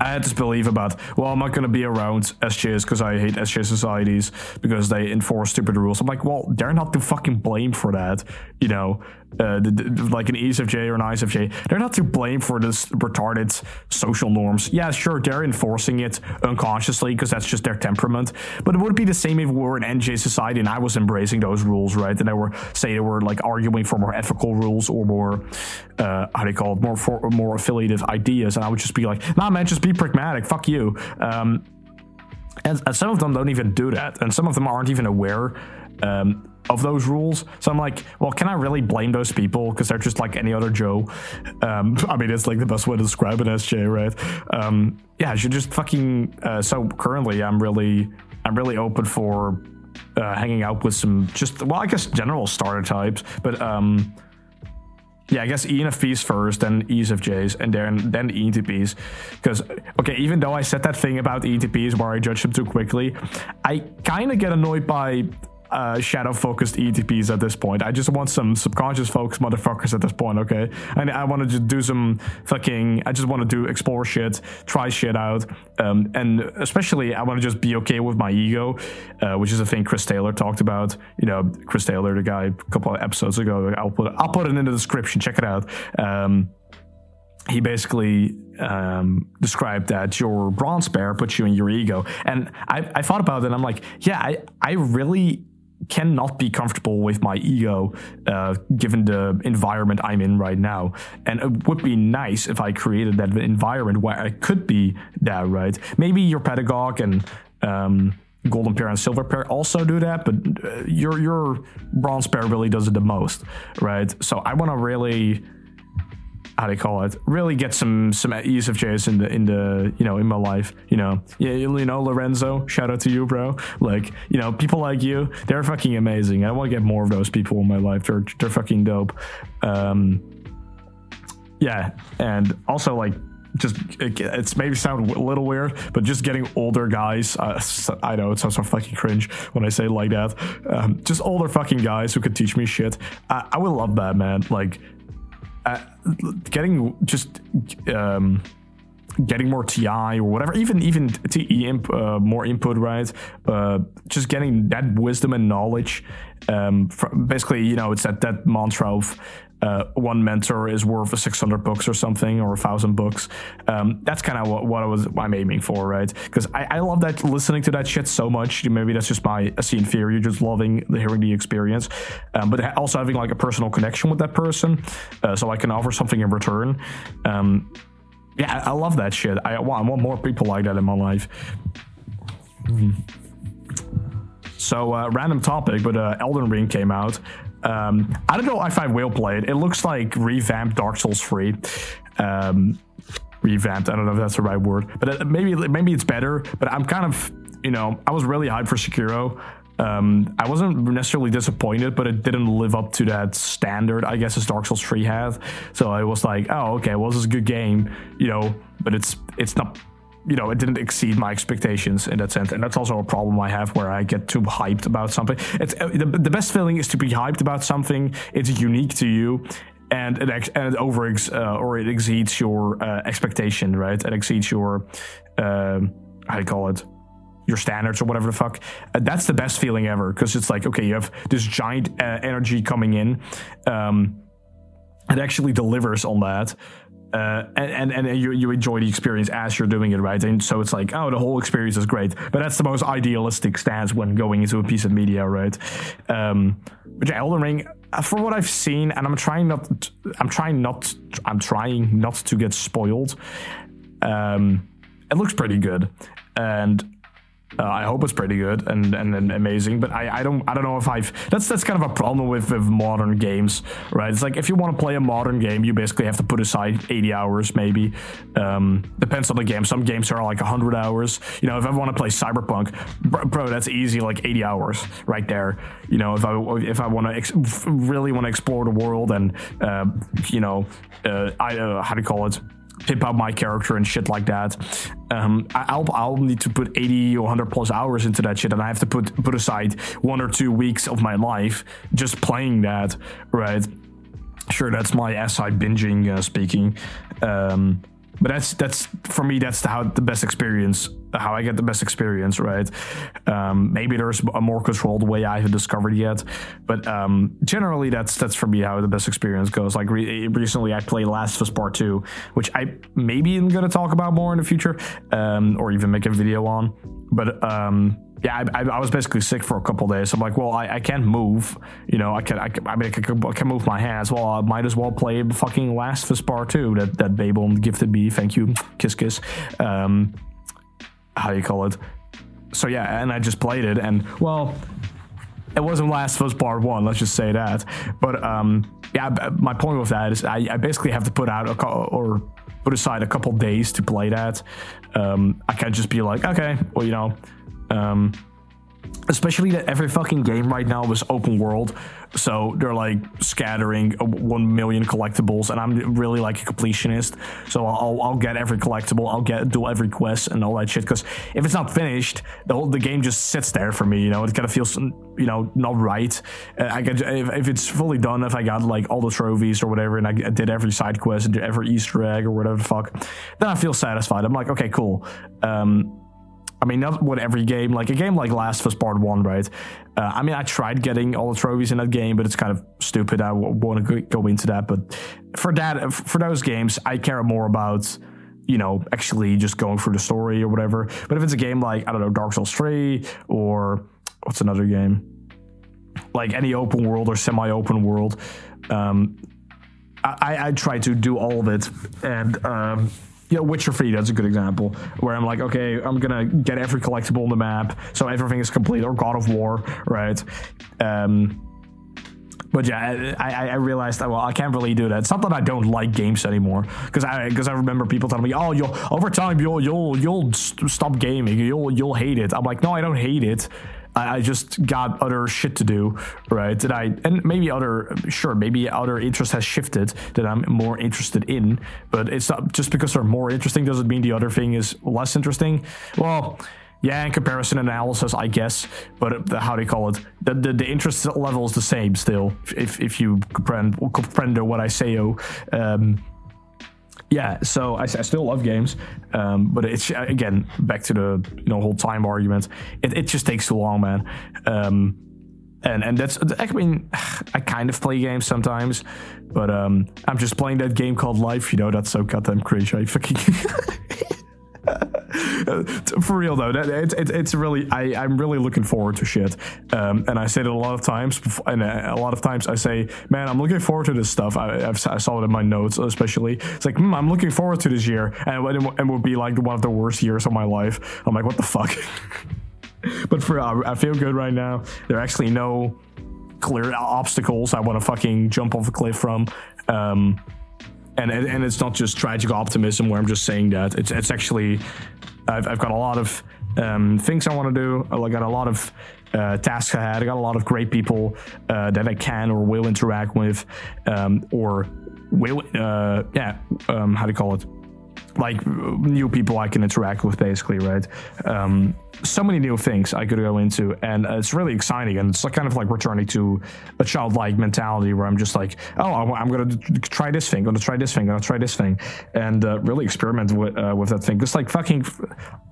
I had this belief about, well, I'm not going to be around SJs because I hate SJ societies because they enforce stupid rules. I'm like, well, they're not to fucking blame for that. You know, uh, the, the, like an ESFJ or an ISFJ, they're not to blame for this retarded social norms. Yeah, sure, they're enforcing it unconsciously because that's just their temperament. But it would be the same if we were an NJ society and I was embracing those rules, right? And they were say they were like arguing for more ethical rules or more, uh, how do you call it, more for, more affiliative ideas, and I would just be like, nah, man, just be pragmatic. Fuck you. Um, and, and some of them don't even do that, and some of them aren't even aware. Um, of those rules. So I'm like, well, can I really blame those people because they're just like any other Joe? Um, <laughs> I mean, it's like the best way to describe an SJ, right? Um, yeah, you just fucking. Uh, so currently, I'm really, I'm really open for uh, hanging out with some just well, I guess general starter types, but um, yeah, I guess ENFPs first, then ESFJs, and then then ENTPs. Because okay, even though I said that thing about ENTPs where I judge them too quickly, I kind of get annoyed by uh, shadow focused ETPs at this point. I just want some subconscious focused motherfuckers at this point, okay? And I want to just do some fucking, I just want to do explore shit, try shit out. Um, and especially, I want to just be okay with my ego, uh, which is a thing Chris Taylor talked about. You know, Chris Taylor, the guy a couple of episodes ago. I'll put, I'll put it in the description. Check it out. Um, he basically um, described that your bronze pair puts you in your ego. And I, I thought about it and I'm like, yeah, I, I really cannot be comfortable with my ego uh, given the environment I'm in right now. And it would be nice if I created that environment where I could be that, right? Maybe your pedagogue and um, golden pair and silver pair also do that, but uh, your your bronze pair really does it the most, right? So I want to really how do you call it? Really get some some ESFJs in the in the you know in my life. You know, yeah, you know Lorenzo. Shout out to you, bro. Like you know, people like you, they're fucking amazing. I want to get more of those people in my life. They're they're fucking dope. Um, yeah, and also like just it's maybe sound a little weird, but just getting older guys. Uh, I know it sounds so fucking cringe when I say it like that. Um, just older fucking guys who could teach me shit. I, I would love that, man. Like uh, getting just um, getting more TI or whatever, even even TE imp, uh, more input, right? Uh, just getting that wisdom and knowledge. Um, basically, you know, it's that that mantra of uh, one mentor is worth 600 books or something or a thousand books. Um, that's kind of what, what I was I'm aiming for, right? Because I, I love that listening to that shit so much. Maybe that's just my scene theory, just loving the, hearing the experience, um, but also having like a personal connection with that person, uh, so I can offer something in return. Um, yeah, I, I, love that shit. I want, I want more people like that in my life. Mm. So, uh, random topic, but uh, Elden Ring came out. Um, I don't know if I will play it. It looks like revamped Dark Souls 3. Um, revamped. I don't know if that's the right word, but maybe maybe it's better. But I'm kind of, you know, I was really hyped for Sekiro. Um, I wasn't necessarily disappointed, but it didn't live up to that standard, I guess, as Dark Souls 3 has. So I was like, oh, okay, well, this is a good game, you know, but it's it's not you know, it didn't exceed my expectations in that sense. And that's also a problem I have where I get too hyped about something. It's uh, the, the best feeling is to be hyped about something. It's unique to you. And it ex- and it over ex- uh, or it exceeds your uh, expectation, right? It exceeds your uh, how do you call it? your standards or whatever the fuck. Uh, that's the best feeling ever because it's like okay, you have this giant uh, energy coming in. Um, it actually delivers on that. Uh, and, and and you you enjoy the experience as you're doing it, right? And so it's like, oh, the whole experience is great. But that's the most idealistic stance when going into a piece of media, right? Um, yeah, Elden Ring, uh, for what I've seen, and I'm trying not, to, I'm trying not, I'm trying not to get spoiled. Um, it looks pretty good, and uh, I hope it's pretty good and, and, and, amazing, but I, I don't I don't know if I've that's that's kind of a problem with, with modern games, right? It's like if you want to play a modern game, you basically have to put aside 80 hours, maybe. Um, depends on the game. Some games are like 100 hours. You know, if I want to play Cyberpunk, bro, bro, that's easy, like 80 hours right there. You know, if I if I want to ex- really want to explore the world and uh, you know, uh, I uh, how do you call it? Pimp out my character and shit like that. Um, I'll I'll need to put 80 or 100 plus hours into that shit, and I have to put put aside one or two weeks of my life just playing that, right? Sure, that's my SI binging uh, speaking. Um, but that's that's for me that's how the best experience how I get the best experience right um, maybe there's a more controlled way I haven't discovered yet but um, generally that's that's for me how the best experience goes like re- recently I played Last of Us Part 2 which I maybe am going to talk about more in the future um, or even make a video on but um, yeah, I, I, was basically sick for a couple days. so I'm like, well, I, I can't move. You know, I can, I can, I mean, I can, I can move my hands. Well, I might as well play fucking Last of Us Part 2 that, that Babel gifted me. Thank you. Kiss, kiss. Um, how do you call it? So, yeah, and I just played it. And, well, it wasn't Last of Us Part 1, let's just say that. But, um, yeah, my point with that is I, I basically have to put out a, co- or put aside a couple days to play that. Um, I can't just be like, okay, well, you know, um, especially that every fucking game right now is open world. So they're like scattering 1 million collectibles and i'm really like a completionist. So i'll, I'll get every collectible. I'll get do every quest and all that shit because if it's not finished the whole the game just sits there for me you know? It kind of feels you know not right. Uh, i get if, if, it's fully done if i got like all the trophies or whatever and i did every side quest and every easter egg or whatever the fuck then i feel satisfied. I'm like okay cool. Um, I mean, not with every game. Like a game like Last of Us Part One, right? Uh, I mean, I tried getting all the trophies in that game, but it's kind of stupid. I want to go into that, but for that, for those games, I care more about you know actually just going through the story or whatever. But if it's a game like I don't know Dark Souls Three or what's another game, like any open world or semi-open world, um, I, I try to do all of it and. Um, you know, Witcher 3, that's a good example, where I'm like, okay, I'm gonna get every collectible on the map, so everything is complete, or God of War, right? Um, but yeah, I, I realized that well, I can't really do that. It's not that I don't like games anymore, because I because I remember people telling me, oh, you'll over time you'll you'll you'll stop gaming, you'll you'll hate it. I'm like, no, I don't hate it. I, just got other shit to do, right? And I and maybe other sure, maybe other interest has shifted that I'm more interested in, but it's not just because they're more interesting doesn't mean the other thing is less interesting. Well, yeah, in comparison analysis, I guess, but the, how do you call it? The, the, the interest level is the same still. If if you comprehend what I say, oh. Um, yeah, so I, I still love games, um, but it's again back to the you know whole time argument. It, it just takes too long, man. Um, and and that's I mean <sighs> I kind of play games sometimes, but um, I'm just playing that game called Life. You know that's so goddamn cringe. I fucking <laughs> <laughs> <laughs> for real though, it's it, it's really I I'm really looking forward to shit. Um, and I said it a lot of times, before, and uh, a lot of times I say, man, I'm looking forward to this stuff. I, I've, i saw it in my notes, especially. It's like mm, I'm looking forward to this year, and it, it would be like one of the worst years of my life. I'm like, what the fuck. <laughs> but for uh, I feel good right now. There are actually no clear obstacles I want to fucking jump off a cliff from. Um, and and it's not just tragic optimism where I'm just saying that. It's it's actually I've, I've got a lot of um, things I want to do. I got a lot of uh, tasks ahead. I got a lot of great people uh, that I can or will interact with, um, or will uh, yeah um, how do you call it? like new people I can interact with, basically, right? So many new things I could go into, and it's really exciting. And it's like kind of like returning to a childlike mentality where I'm just like, oh, I'm to try this thing, to try this thing, to try this thing, and uh, really experiment with, uh, with that thing. Just like fucking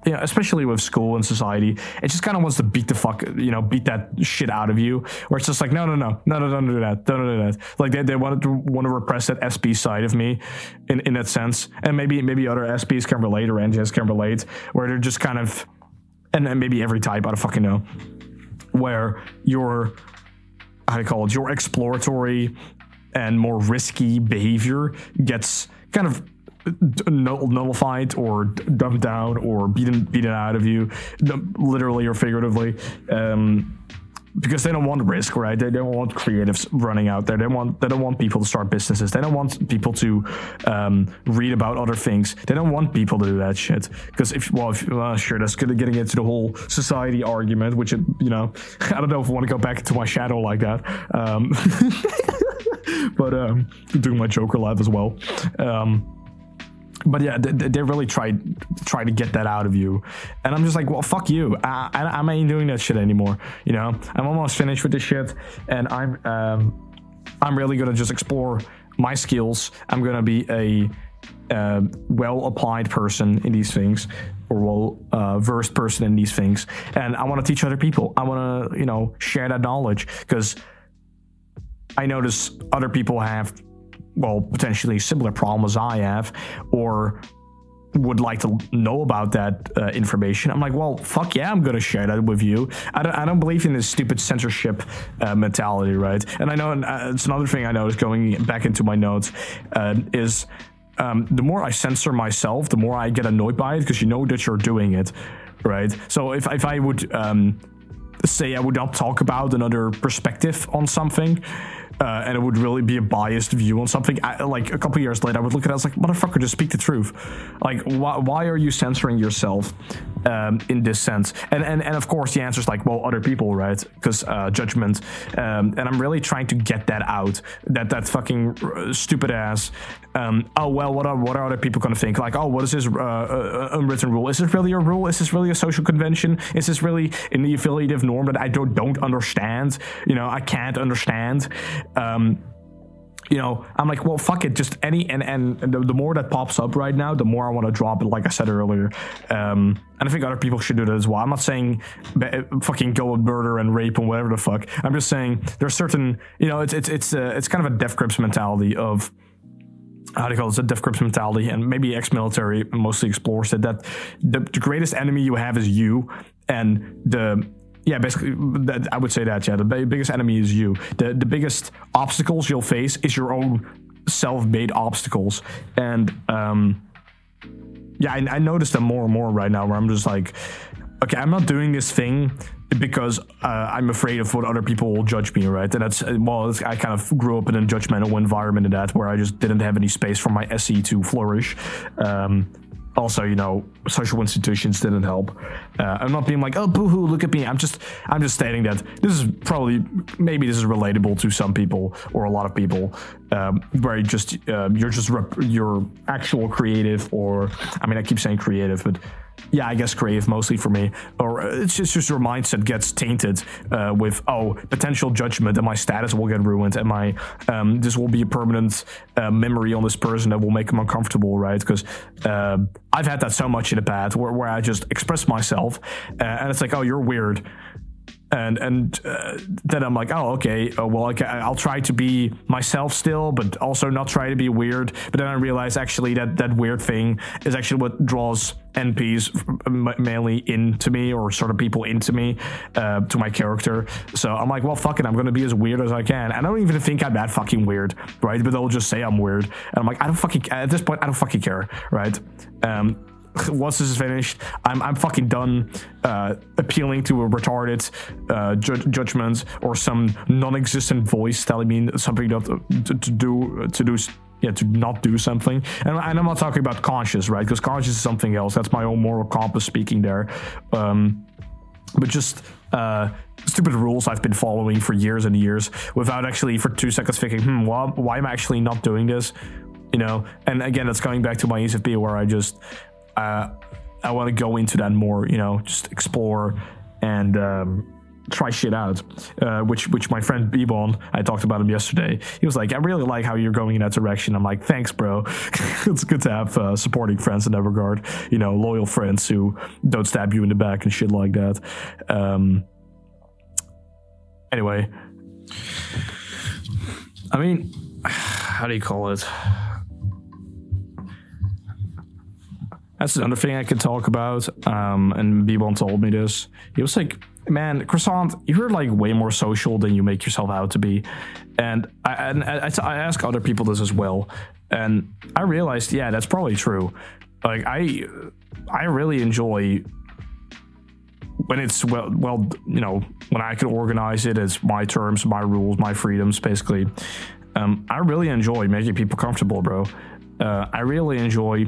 you know, especially with school and society, it just kind of wants to beat the fuck, you know, beat that shit out of you. Where it's just like, no, no, no, no, no, don't do that, don't do that. Like they, they want to want to repress that SP side of me, in in that sense. And maybe maybe other SPs can relate or NGs can relate, where they're just kind of, and, and maybe every type, I don't fucking know, where your how do you call it, your exploratory and more risky behavior gets kind of nullified or dumbed down or beaten beaten out of you, literally or figuratively. Um, because they don't want risk, right? They don't want creatives running out there. They want they don't want people to start businesses. They don't want people to um, read about other things. They don't want people to do that shit. Because if well, if, well, sure, that's. Getting into the whole society argument, which it, you know, <laughs> I don't know if I want to go back to my shadow like that. Um, <laughs> but um, doing my Joker live as well. Um, but yeah, they, they, really tried try to get that out of you, and I'm just like, well, fuck you. I, I, I ain't doing that shit anymore. You know, I'm almost finished with this shit, and I'm um, I'm really gonna just explore my skills. I'm gonna be a uh, well applied person in these things, or well uh, versed person in these things, and I want to teach other people. I want to you know share that knowledge because I notice other people have well, potentially similar problem as I have, or would like to know about that uh, information. I'm like, well, fuck yeah, I'm gonna share that with you. I don't, I don't believe in this stupid censorship uh, mentality, right? And I know uh, it's another thing I noticed going back into my notes uh, is um, the more I censor myself, the more I get annoyed by it because you know that you're doing it, right? So if if I would um, say I would not talk about another perspective on something uh, and it would really be a biased view on something. I, like a couple years later, I would look at it, I was like, motherfucker, just speak the truth. Like, why, why are you censoring yourself um, in this sense? And, and and of course, the answer is like, well, other people, right? Because uh, judgment. Um, and I'm really trying to get that out. That that fucking uh, stupid ass. Um, oh well, what are what are other people gonna think? Like, oh, what is this uh, uh, unwritten rule? Is this really a rule? Is this really a social convention? Is this really an affiliative norm that I don't don't understand? You know, I can't understand um, you know, I'm like, well, fuck it. Just any and and the, the more that pops up right now, the more I want to drop it. Like I said earlier, um, and I think other people should do that as well. I'm not saying fucking go and murder and rape and whatever the fuck. I'm just saying there's certain, you know, it's it's it's uh, it's kind of a Death Grips mentality of how do you call it? It's a Death Grips mentality, and maybe Exmilitary mostly explores it. That the, the greatest enemy you have is you, and the yeah, basically, that, I would say that. Yeah, the biggest enemy is you. The the biggest obstacles you'll face is your own self-made obstacles, and um, yeah, I, I notice them more and more right now. Where I'm just like, okay, I'm not doing this thing because uh, I'm afraid of what other people will judge me, right? And that's well, I kind of grew up in a judgmental environment in that where I just didn't have any space for my SE to flourish. Um, also, you know, social institutions didn't help. Uh, I'm not being like, oh, boohoo, look at me. I'm just, I'm just stating that this is probably, maybe this is relatable to some people or a lot of people, um, where you just, uh, you're just rep- your actual creative, or I mean, I keep saying creative, but yeah, I guess creative mostly for me, or uh, it's just, just your mindset gets tainted uh, with oh potential judgment, and my status will get ruined, and my um, this will be a permanent uh, memory on this person that will make them uncomfortable, right? Because uh, I've had that so much in the past where, where I just express myself, uh, and it's like oh you're weird, and and uh, then I'm like, oh, okay, uh, well, okay, I'll try to be myself still, but also not try to be weird. But then I realize actually that that weird thing is actually what draws NPs mainly into me or sort of people into me uh, to my character. So I'm like, well, fuck it, I'm gonna be as weird as I can. And I don't even think I'm that fucking weird, right? But they'll just say I'm weird, and I'm like, I don't fucking at this point, I don't fucking care, right? Um, <laughs> once this is finished, I'm, I'm fucking done uh, appealing to a retarded uh, ju- judgment or some non-existent voice telling me something to, to, do to do yeah to not do something. And, and i'm not talking about conscious right? Because conscious is something else. That's my own moral compass speaking there. Um, but just uh, stupid rules I've been following for years and years without actually for two seconds thinking, hmm, why, why am I actually not doing this? You know, and again, that's going back to my ESFP where I just uh, I want to go into that more, you know, just explore and um, try shit out. Uh, which which my friend Bebon, I talked about him yesterday. He was like, I really like how you're going in that direction. I'm like, thanks, bro. <laughs> it's good to have uh, supporting friends in that regard. You know, loyal friends who don't stab you in the back and shit like that. Um, anyway, I mean, <sighs> how do you call it? That's another thing I could talk about. Um, and Bebon told me this. He was like, "Man, Croissant, you're like way more social than you make yourself out to be." And I and I, I ask other people this as well, and I realized, yeah, that's probably true. Like I, I really enjoy when it's well, well, you know, when I can organize it as my terms, my rules, my freedoms, basically. Um, I really enjoy making people comfortable, bro. Uh, I really enjoy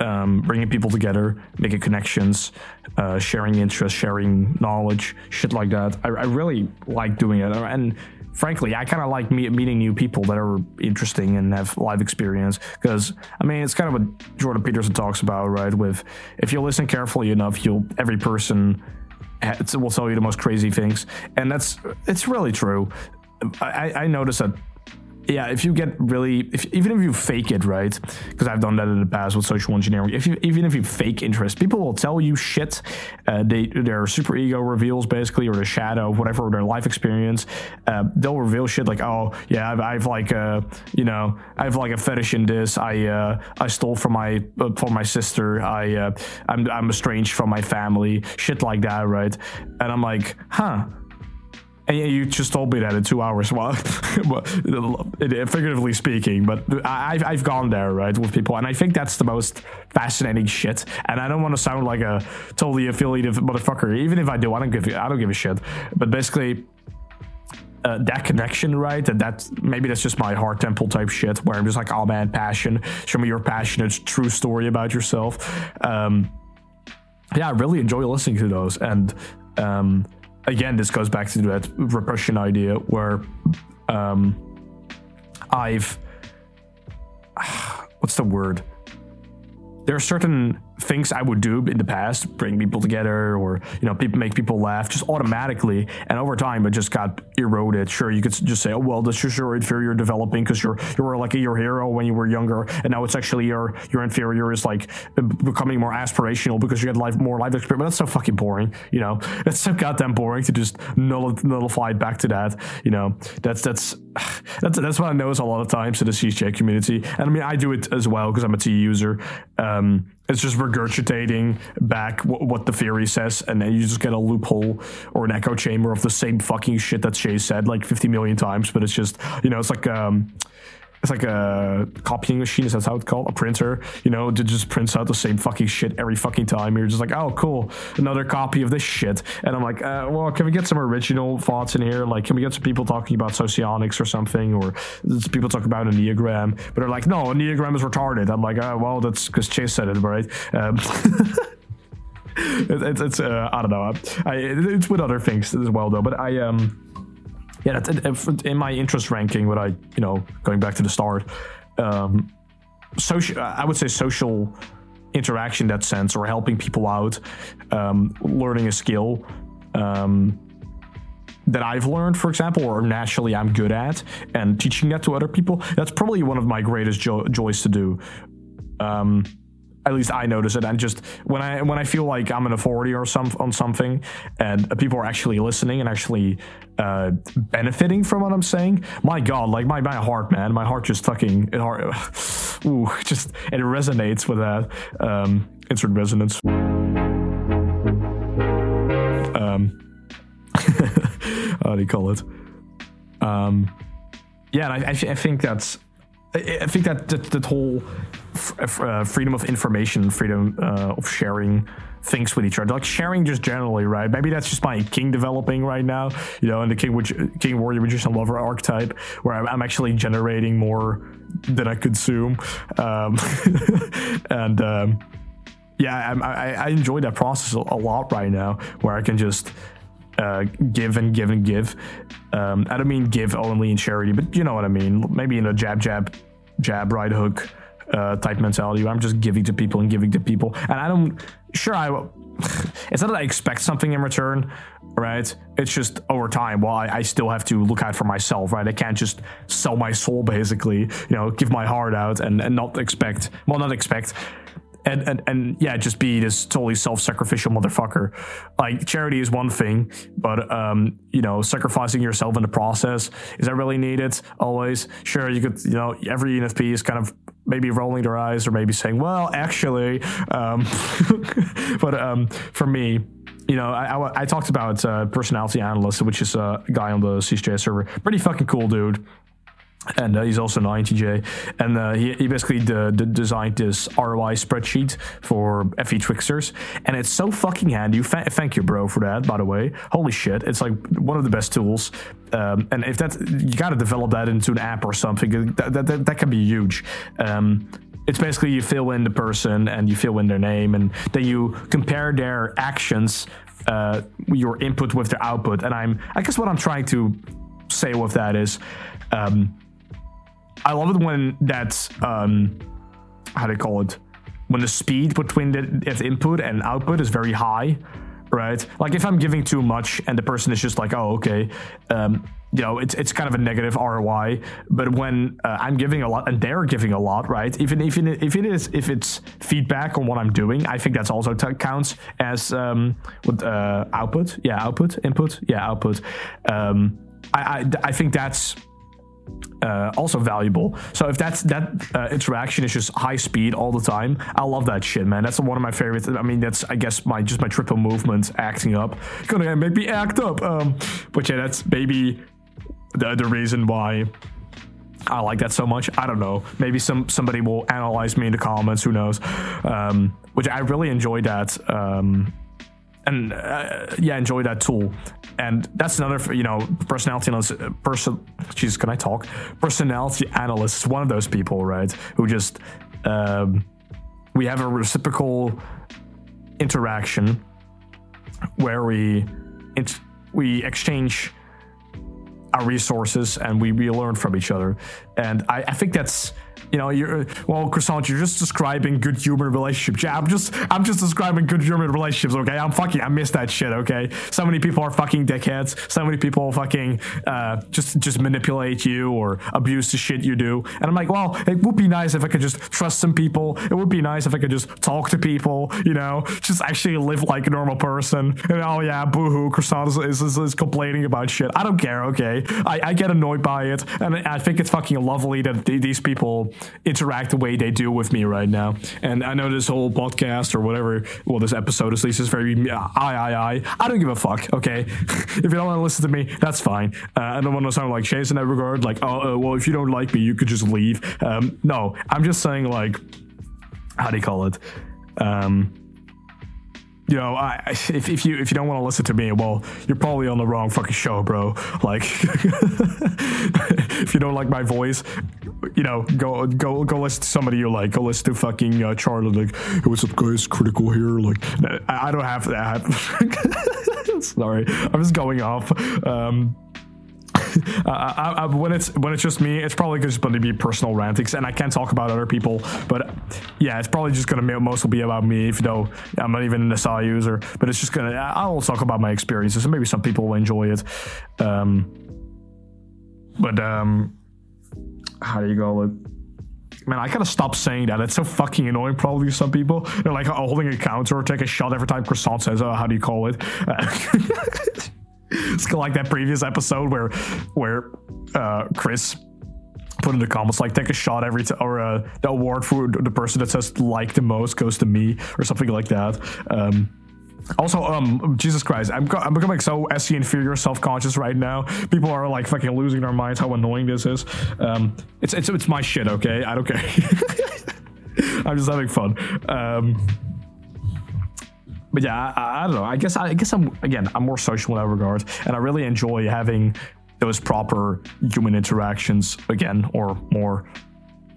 um, bringing people together, making connections, uh, sharing interests, sharing knowledge, shit like that. I, I really like doing it, and frankly, I kind of like me- meeting new people that are interesting and have live experience. Because I mean, it's kind of what Jordan Peterson talks about, right? With if you listen carefully enough, you'll every person will tell you the most crazy things, and that's it's really true. I, I notice that yeah, if you get really, if, even if you fake it, right? Because I've done that in the past with social engineering. If you, even if you fake interest, people will tell you shit. Uh, they, their super ego reveals basically, or the shadow, whatever their life experience. Uh, they'll reveal shit like, oh yeah, I've, I've like, uh, you know, I have like a fetish in this. I, uh, I stole from my, uh, from my sister. I, uh, I'm, I'm estranged from my family. Shit like that, right? And I'm like, huh and you just told me that in two hours. <laughs> Well, figuratively speaking, but I've, I've gone there, right, with people. And I think that's the most fascinating shit. And I don't want to sound like a totally affiliated motherfucker. Even if I do, I don't give, I don't give a shit. But basically, uh, that connection, right? And that maybe that's just my heart temple type shit where I'm just like, oh man, passion. Show me your passionate, true story about yourself. Um, yeah, I really enjoy listening to those. And, um, again, this goes back to that repression idea where um, I've <sighs> what's the word? There are certain things I would do in the past, bring people together or, you know, people make people laugh just automatically. And over time, it just got eroded. Sure, you could just say, oh, well, this is your inferior developing because you're, you were like your hero when you were younger. And now it's actually your, your inferior is like becoming more aspirational because you had life, more life experience. But that's so fucking boring. You know, it's so goddamn boring to just nullify it back to that. You know, that's, that's, <sighs> that's, that's what I notice a lot of times in the CJ community. And I mean, I do it as well because I'm a T user. Um, it's just regurgitating back what, what, the theory says, and then you just get a loophole or an echo chamber of the same fucking shit that Chase said like 50 million times. But it's just, you know, it's like um, it's like a copying machine. Is that how it's called? A printer, you know, that just prints out the same fucking shit every fucking time. You're just like, oh, cool, another copy of this shit. And I'm like, uh, well, can we get some original thoughts in here? Like, can we get some people talking about socionics or something, or people talk about enneagram? But they're like, no, enneagram is retarded. I'm like, oh, well, that's because Chase said it, right? Um, <laughs> it, it's, it's uh, I don't know. I, it's with other things as well, though. But I um yeah, that's in my interest ranking. What I, you know, going back to the start, um, social. I would say social interaction in that sense, or helping people out, um, learning a skill um, that I've learned, for example, or naturally I'm good at, and teaching that to other people. That's probably one of my greatest jo- joys to do. Um, at least I notice it. And just when I when I feel like I'm an authority or some on something, and people are actually listening and actually uh, benefiting from what I'm saying, my God, like my my heart, man, my heart just fucking it heart, <sighs> ooh, just it resonates with that. Um, insert resonance. Um, <laughs> how do you call it? Um, yeah, I, I, I think that's I think that that, that whole f- uh, freedom of information, freedom uh, of sharing things with each other, like sharing just generally, right? Maybe that's just my king developing right now, you know, and the king which king warrior magician lover archetype, where I'm, I'm actually generating more than I consume, um, <laughs> and um, yeah, I, I enjoy that process a lot right now, where I can just uh, give and give and give. Um, I don't mean give only in charity, but you know what I mean. Maybe in a jab, jab, jab, right hook uh, type mentality. I'm just giving to people and giving to people, and I don't. Sure, I. <sighs> It's not that I expect something in return, right? It's just over time. Well, I, I, still have to look out for myself, right? I can't just sell my soul, basically, you know, give my heart out and, and not expect, well, not expect, and, and and yeah, just be this totally self-sacrificial motherfucker. Like charity is one thing, but um, you know, sacrificing yourself in the process is that really needed? Always, sure, you could, you know, every ENFP is kind of maybe rolling their eyes or maybe saying, well, actually, um, <laughs> but um, for me, you know, I, I, I talked about uh, personality analyst, which is a guy on the CSJ server. Pretty fucking cool dude. And uh, he's also an INTJ. And uh, he, he basically d- designed this ROI spreadsheet for FE Tricksters. And it's so fucking handy. thank you, bro, for that, by the way. Holy shit. It's like one of the best tools. Um, and if that, you got to develop that into an app or something. That, that, that, that can be huge. Um, it's basically you fill in the person and you fill in their name and then you compare their actions uh, your input with their output and i'm i guess what i'm trying to say with that is um, i love it when that's um, how do you call it when the speed between the, input and output is very high right? Like if I'm giving too much and the person is just like, oh, okay, um, you know, it's it's kind of a negative ROI. But when uh, I'm giving a lot and they're giving a lot, right? Even if it, if it is if it's feedback on what I'm doing, I think that's also t- counts as um, with uh, output. Yeah, output, input. Yeah, output. Um, I, I I think that's uh, also valuable. So if that's that uh, interaction is just high speed all the time, I love that shit, man. That's one of my favorites. I mean, that's I guess my just my triple movement acting up. Gonna make me act up. Um, but yeah, that's maybe the the reason why. I like that so much. I don't know. Maybe some somebody will analyze me in the comments. Who knows? Um, which I really enjoyed that. Um, and uh, yeah, enjoy that tool. And that's another, you know, personality analyst. Person, Jesus, can I talk? Personality analyst one of those people, right? Who just um, we have a reciprocal interaction where we we exchange our resources and we, we learn from each other. And I, I think that's you know, you're well, croissant. You're just describing good human relationships. Yeah, I'm just, I'm just describing good human relationships. Okay, I'm fucking, I miss that shit. Okay, so many people are fucking dickheads. So many people fucking uh, just, just manipulate you or abuse the shit you do. And I'm like, well, it would be nice if I could just trust some people. It would be nice if I could just talk to people. You know, just actually live like a normal person. And oh yeah, boohoo, croissant is, is, is complaining about shit. I don't care. Okay, I, I get annoyed by it, and I think it's fucking lovely that these people interact the way they do with me right now. And I know this whole podcast or whatever, well, this episode at least is very I, I, I. I don't give a fuck. Okay, <laughs> if you don't want to listen to me, that's fine. Uh, I don't want to sound like Chase in that regard. Like, oh, uh, well, if you don't like me, you could just leave. Um, no, I'm just saying like, how do you call it? Um, you know, I, if, if you if you don't want to listen to me, well, you're probably on the wrong fucking show, bro. Like, <laughs> if you don't like my voice, you know, go go go listen to somebody you like. Go listen to fucking uh, Charlie. Like, hey, what's up, guys? Critikal here. Like, I, I don't have that. <laughs> Sorry, I'm just going off. Um, <laughs> I, I, when it's when it's just me, it's probably just going to be personal rantings, and I can't talk about other people. But yeah, it's probably just going to mostly be about me, even though I'm not even an SI user. But it's just gonna I'll talk about my experiences, and maybe some people will enjoy it. Um, but um, how do you call it? Man, I gotta stop saying that. It's so fucking annoying, probably to some people. They're like holding a counter or take a shot every time Croissant says, oh, how do you call it? <laughs> <laughs> it's like that previous episode where where uh, Chris put in the comments like take a shot every time or uh, the award for the person that says like the most goes to me or something like that. Um, also, um, Jesus Christ, I'm, I'm becoming so SE inferior, self conscious right now. People are like fucking losing their minds how annoying this is. Um, it's it's it's my shit, okay? I don't care. <laughs> I'm just having fun. Um, but yeah, I, I, don't know. I guess I, guess I'm again I'm more social in that regard, and I really enjoy having those proper human interactions again, or more.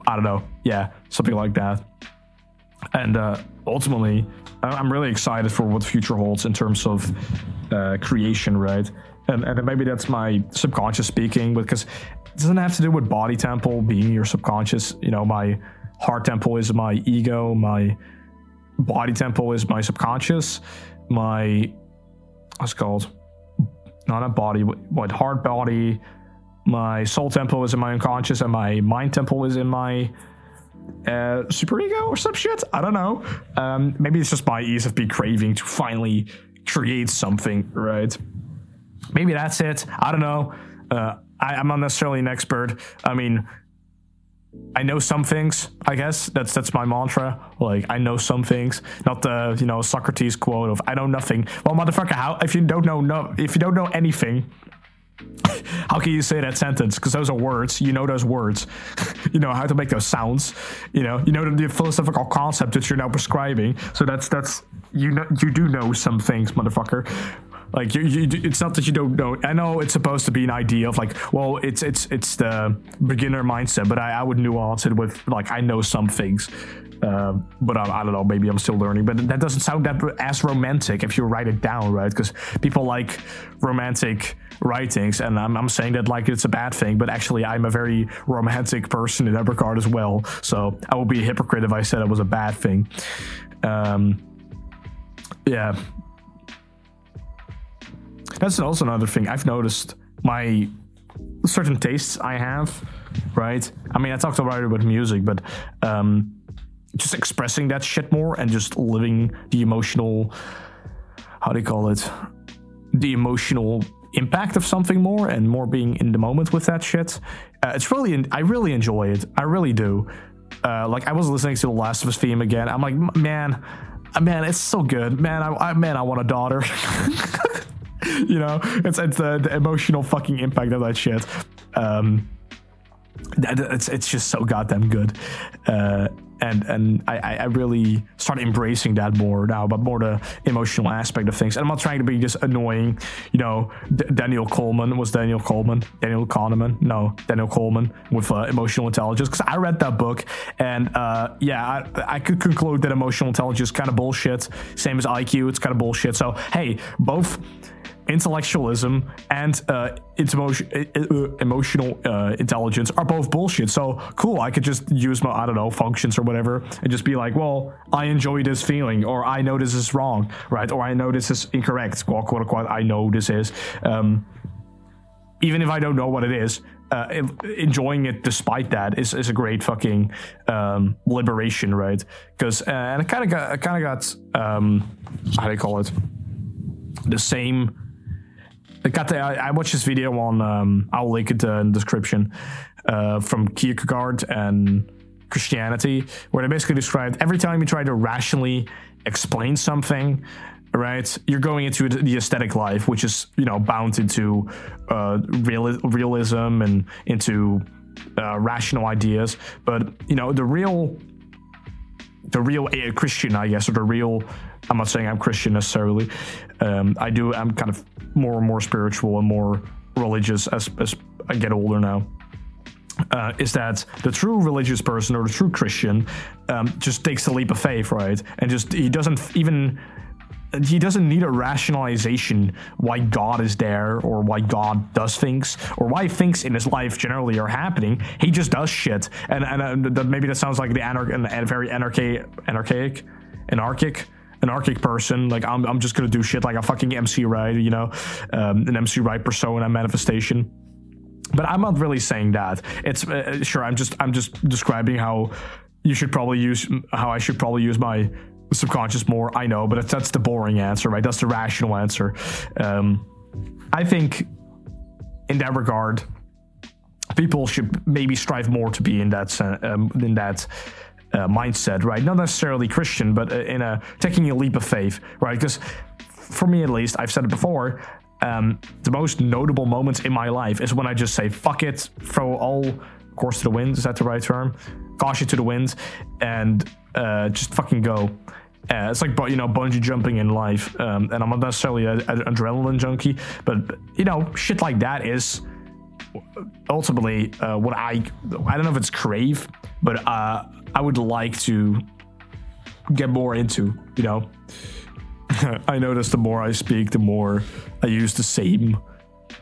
I don't know. Yeah, something like that. And uh, ultimately, I'm really excited for what the future holds in terms of uh, creation, right? And, and maybe that's my subconscious speaking, because it doesn't have to do with body temple being your subconscious. You know, my heart temple is my ego, my body temple is my subconscious. My what's called not a body, what heart body. My soul temple is in my unconscious, and my mind temple is in my uh, super ego or some shit. I don't know. Um, maybe it's just my ESFP craving to finally create something, right? Maybe that's it. I don't know. Uh, I, I'm not necessarily an expert. I mean, I know some things. I guess that's that's my mantra. Like I know some things, not the you know Socrates quote of "I know nothing." Well, motherfucker, how if you don't know no if you don't know anything, <laughs> how can you say that sentence? Because those are words. You know those words. <laughs> you know how to make those sounds. You know you know the, the philosophical concept that you're now prescribing. So that's that's you know you do know some things, motherfucker. Like you, you, it's not that you don't know. I know it's supposed to be an idea of like, well, it's it's it's the beginner mindset, but I, I would nuance it with like I know some things. Uh, but I, I, don't know. Maybe I'm still learning. But that doesn't sound that as romantic if you write it down, right? Because people like romantic writings, and I'm, I'm saying that like it's a bad thing. But actually, I'm a very romantic person in that regard as well. So I would be a hypocrite if I said it was a bad thing. Um, yeah, that's also another thing I've noticed. My certain tastes I have, right? I mean, I talked already about music, but um, just expressing that shit more and just living the emotional, how do you call it? The emotional impact of something more and more being in the moment with that shit. Uh, it's really, I really enjoy it. I really do. Uh, like I was listening to the Last of Us theme again. I'm like, man, man, it's so good. Man, I, I man, I want a daughter. <laughs> <laughs> you know, it's it's the, the, emotional fucking impact of that shit. Um, it's it's just so goddamn good. Uh, and and I, I really start embracing that more now, but more the emotional aspect of things. And I'm not trying to be just annoying, you know. D- Daniel Goleman was Daniel Goleman, Daniel Kahneman, no, Daniel Goleman with uh, emotional intelligence. Because I read that book, and uh, yeah, I, I could conclude that emotional intelligence kind of bullshit. Same as IQ, it's kind of bullshit. So hey, both intellectualism and uh, emotion, uh, emotional uh, intelligence are both bullshit. So cool, I could just use my I don't know functions or whatever and just be like, well, I enjoy this feeling, or I know this is wrong, right? Or I know this is incorrect. Quote unquote. I know this is. Um, even if I don't know what it is, uh, enjoying it despite that is, is a great fucking um, liberation, right? Because uh, and I kind of got I kind of got um, how do you call it the same The, I, I watched this video on um, I'll link it in the description uh, from Kierkegaard and Christianity, where they basically described every time you try to rationally explain something, right? You're going into the aesthetic life, which is you know bound into uh, real, realism and into uh, rational ideas. But you know the real, the real Christian, I guess, or the real. I'm not saying I'm Christian necessarily. Um, I do. I'm kind of more and more spiritual and more religious as, as I get older now. Uh, is that the true religious person or the true Christian um, just takes a leap of faith, right? And just he doesn't even he doesn't need a rationalization why God is there or why God does things or why things in his life generally are happening. He just does shit, and and uh, maybe that sounds like the anarch very anarchic, anarchic, anarchic anarchic person. Like I'm, I'm just gonna do shit like a fucking MC Ride, you know, um, an MC Ride persona manifestation. But I'm not really saying that. It's uh, sure. I'm just, I'm just describing how you should probably use, how I should probably use my subconscious more. I know, but that's the boring answer, right? That's the rational answer. Um, I think in that regard, people should maybe strive more to be in that um, in that uh, mindset, right? Not necessarily Christian, but uh, in a taking a leap of faith, right? Because for me at least, I've said it before. Um, the most notable moments in my life is when I just say "fuck it," throw all course to the wind. Is that the right term? Caution to the wind, and uh, just fucking go. Uh, it's like you know bungee jumping in life, um, and I'm not necessarily an adrenaline junkie, but you know shit like that is ultimately uh, what I I don't know if it's crave, but uh, I would like to get more into. You know, <laughs> I notice the more I speak, the more I use the same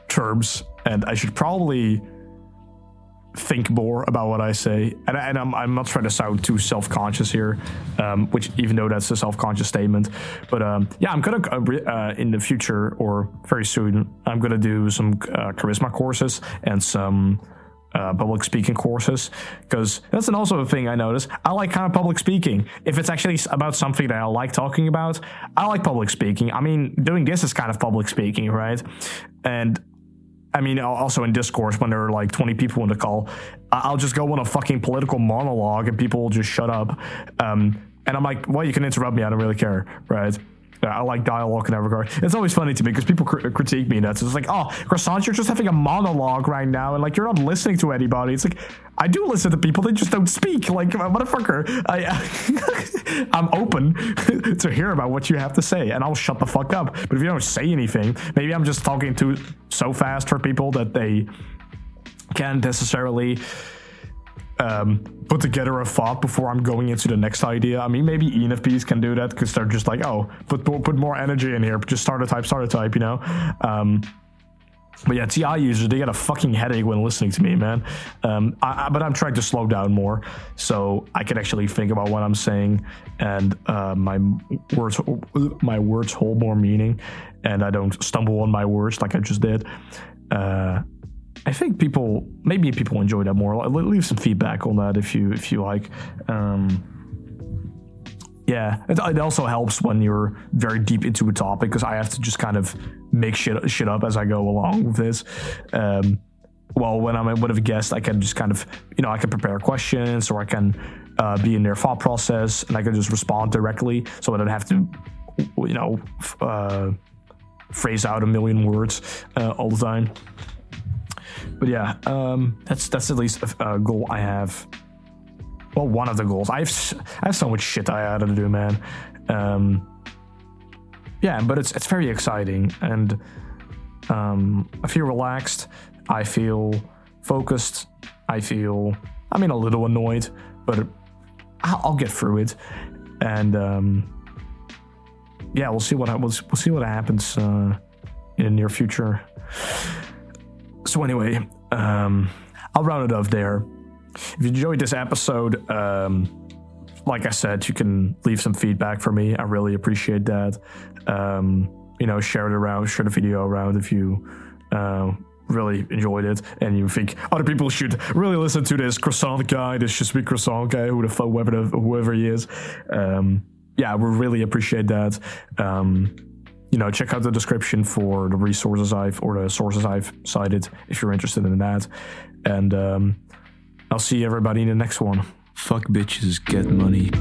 terms, and I should probably think more about what I say, and, and I'm, I'm not trying to sound too self conscious here, um, which even though that's a self conscious statement, but um, yeah, I'm gonna uh, uh, in the future or very soon, I'm gonna do some uh, charisma courses and some. Uh, public speaking courses because that's an also a thing I notice. I like kind of public speaking. If it's actually about something that I like talking about, I like public speaking. I mean, doing this is kind of public speaking, right? And I mean, also in discourse when there are like 20 people in the call, I'll just go on a fucking political monologue and people will just shut up. Um, and I'm like, well, you can interrupt me. I don't really care, right? I like dialogue in that regard. It's always funny to me because people cr- critique me. That's it's like, oh, croissant, you're just having a monologue right now, and like you're not listening to anybody. It's like I do listen to people; they just don't speak. Like motherfucker, I, <laughs> I'm open <laughs> to hear about what you have to say, and I'll shut the fuck up. But if you don't say anything, maybe I'm just talking too so fast for people that they can't necessarily um, put together a thought before I'm going into the next idea. I mean, maybe ENFPs can do that because they're just like, oh, put put more energy in here, just start a type, start a type, you know. Um, but yeah, Ti users they get a fucking headache when listening to me, man. Um, I, I, but I'm trying to slow down more so I can actually think about what I'm saying and uh, my words my words hold more meaning, and I don't stumble on my words like I just did. Uh, I think people maybe people enjoy that more. Leave some feedback on that if you if you like. Um, yeah, it, it, also helps when you're very deep into a topic because I have to just kind of make shit shit up as I go along with this. Um, well, when I'm with a guest, I can just kind of you know I can prepare questions or I can uh, be in their thought process and I can just respond directly, so I don't have to you know uh, phrase out a million words uh, all the time but yeah, um, that's that's at least a, a, goal I have. Well, one of the goals. I have I have so much shit I had to do, man. Um, yeah, but it's it's very exciting, and um, I feel relaxed. I feel focused. I feel I mean a little annoyed, but I'll, I'll get through it. And um, yeah, we'll see what we'll, we'll see what happens uh, in the near future. So anyway, um, I'll round it off there. If you enjoyed this episode, um, like I said, you can leave some feedback for me. I really appreciate that. Um, you know, share it around, share the video around if you uh, really enjoyed it and you think other people should really listen to this croissant guy, this just be croissant guy, who the fuck, whoever, whoever he is. Um, yeah, we really appreciate that. You know, check out the description for the resources I've or the sources I've cited if you're interested in that. And um, I'll see everybody in the next one. Fuck bitches, get money.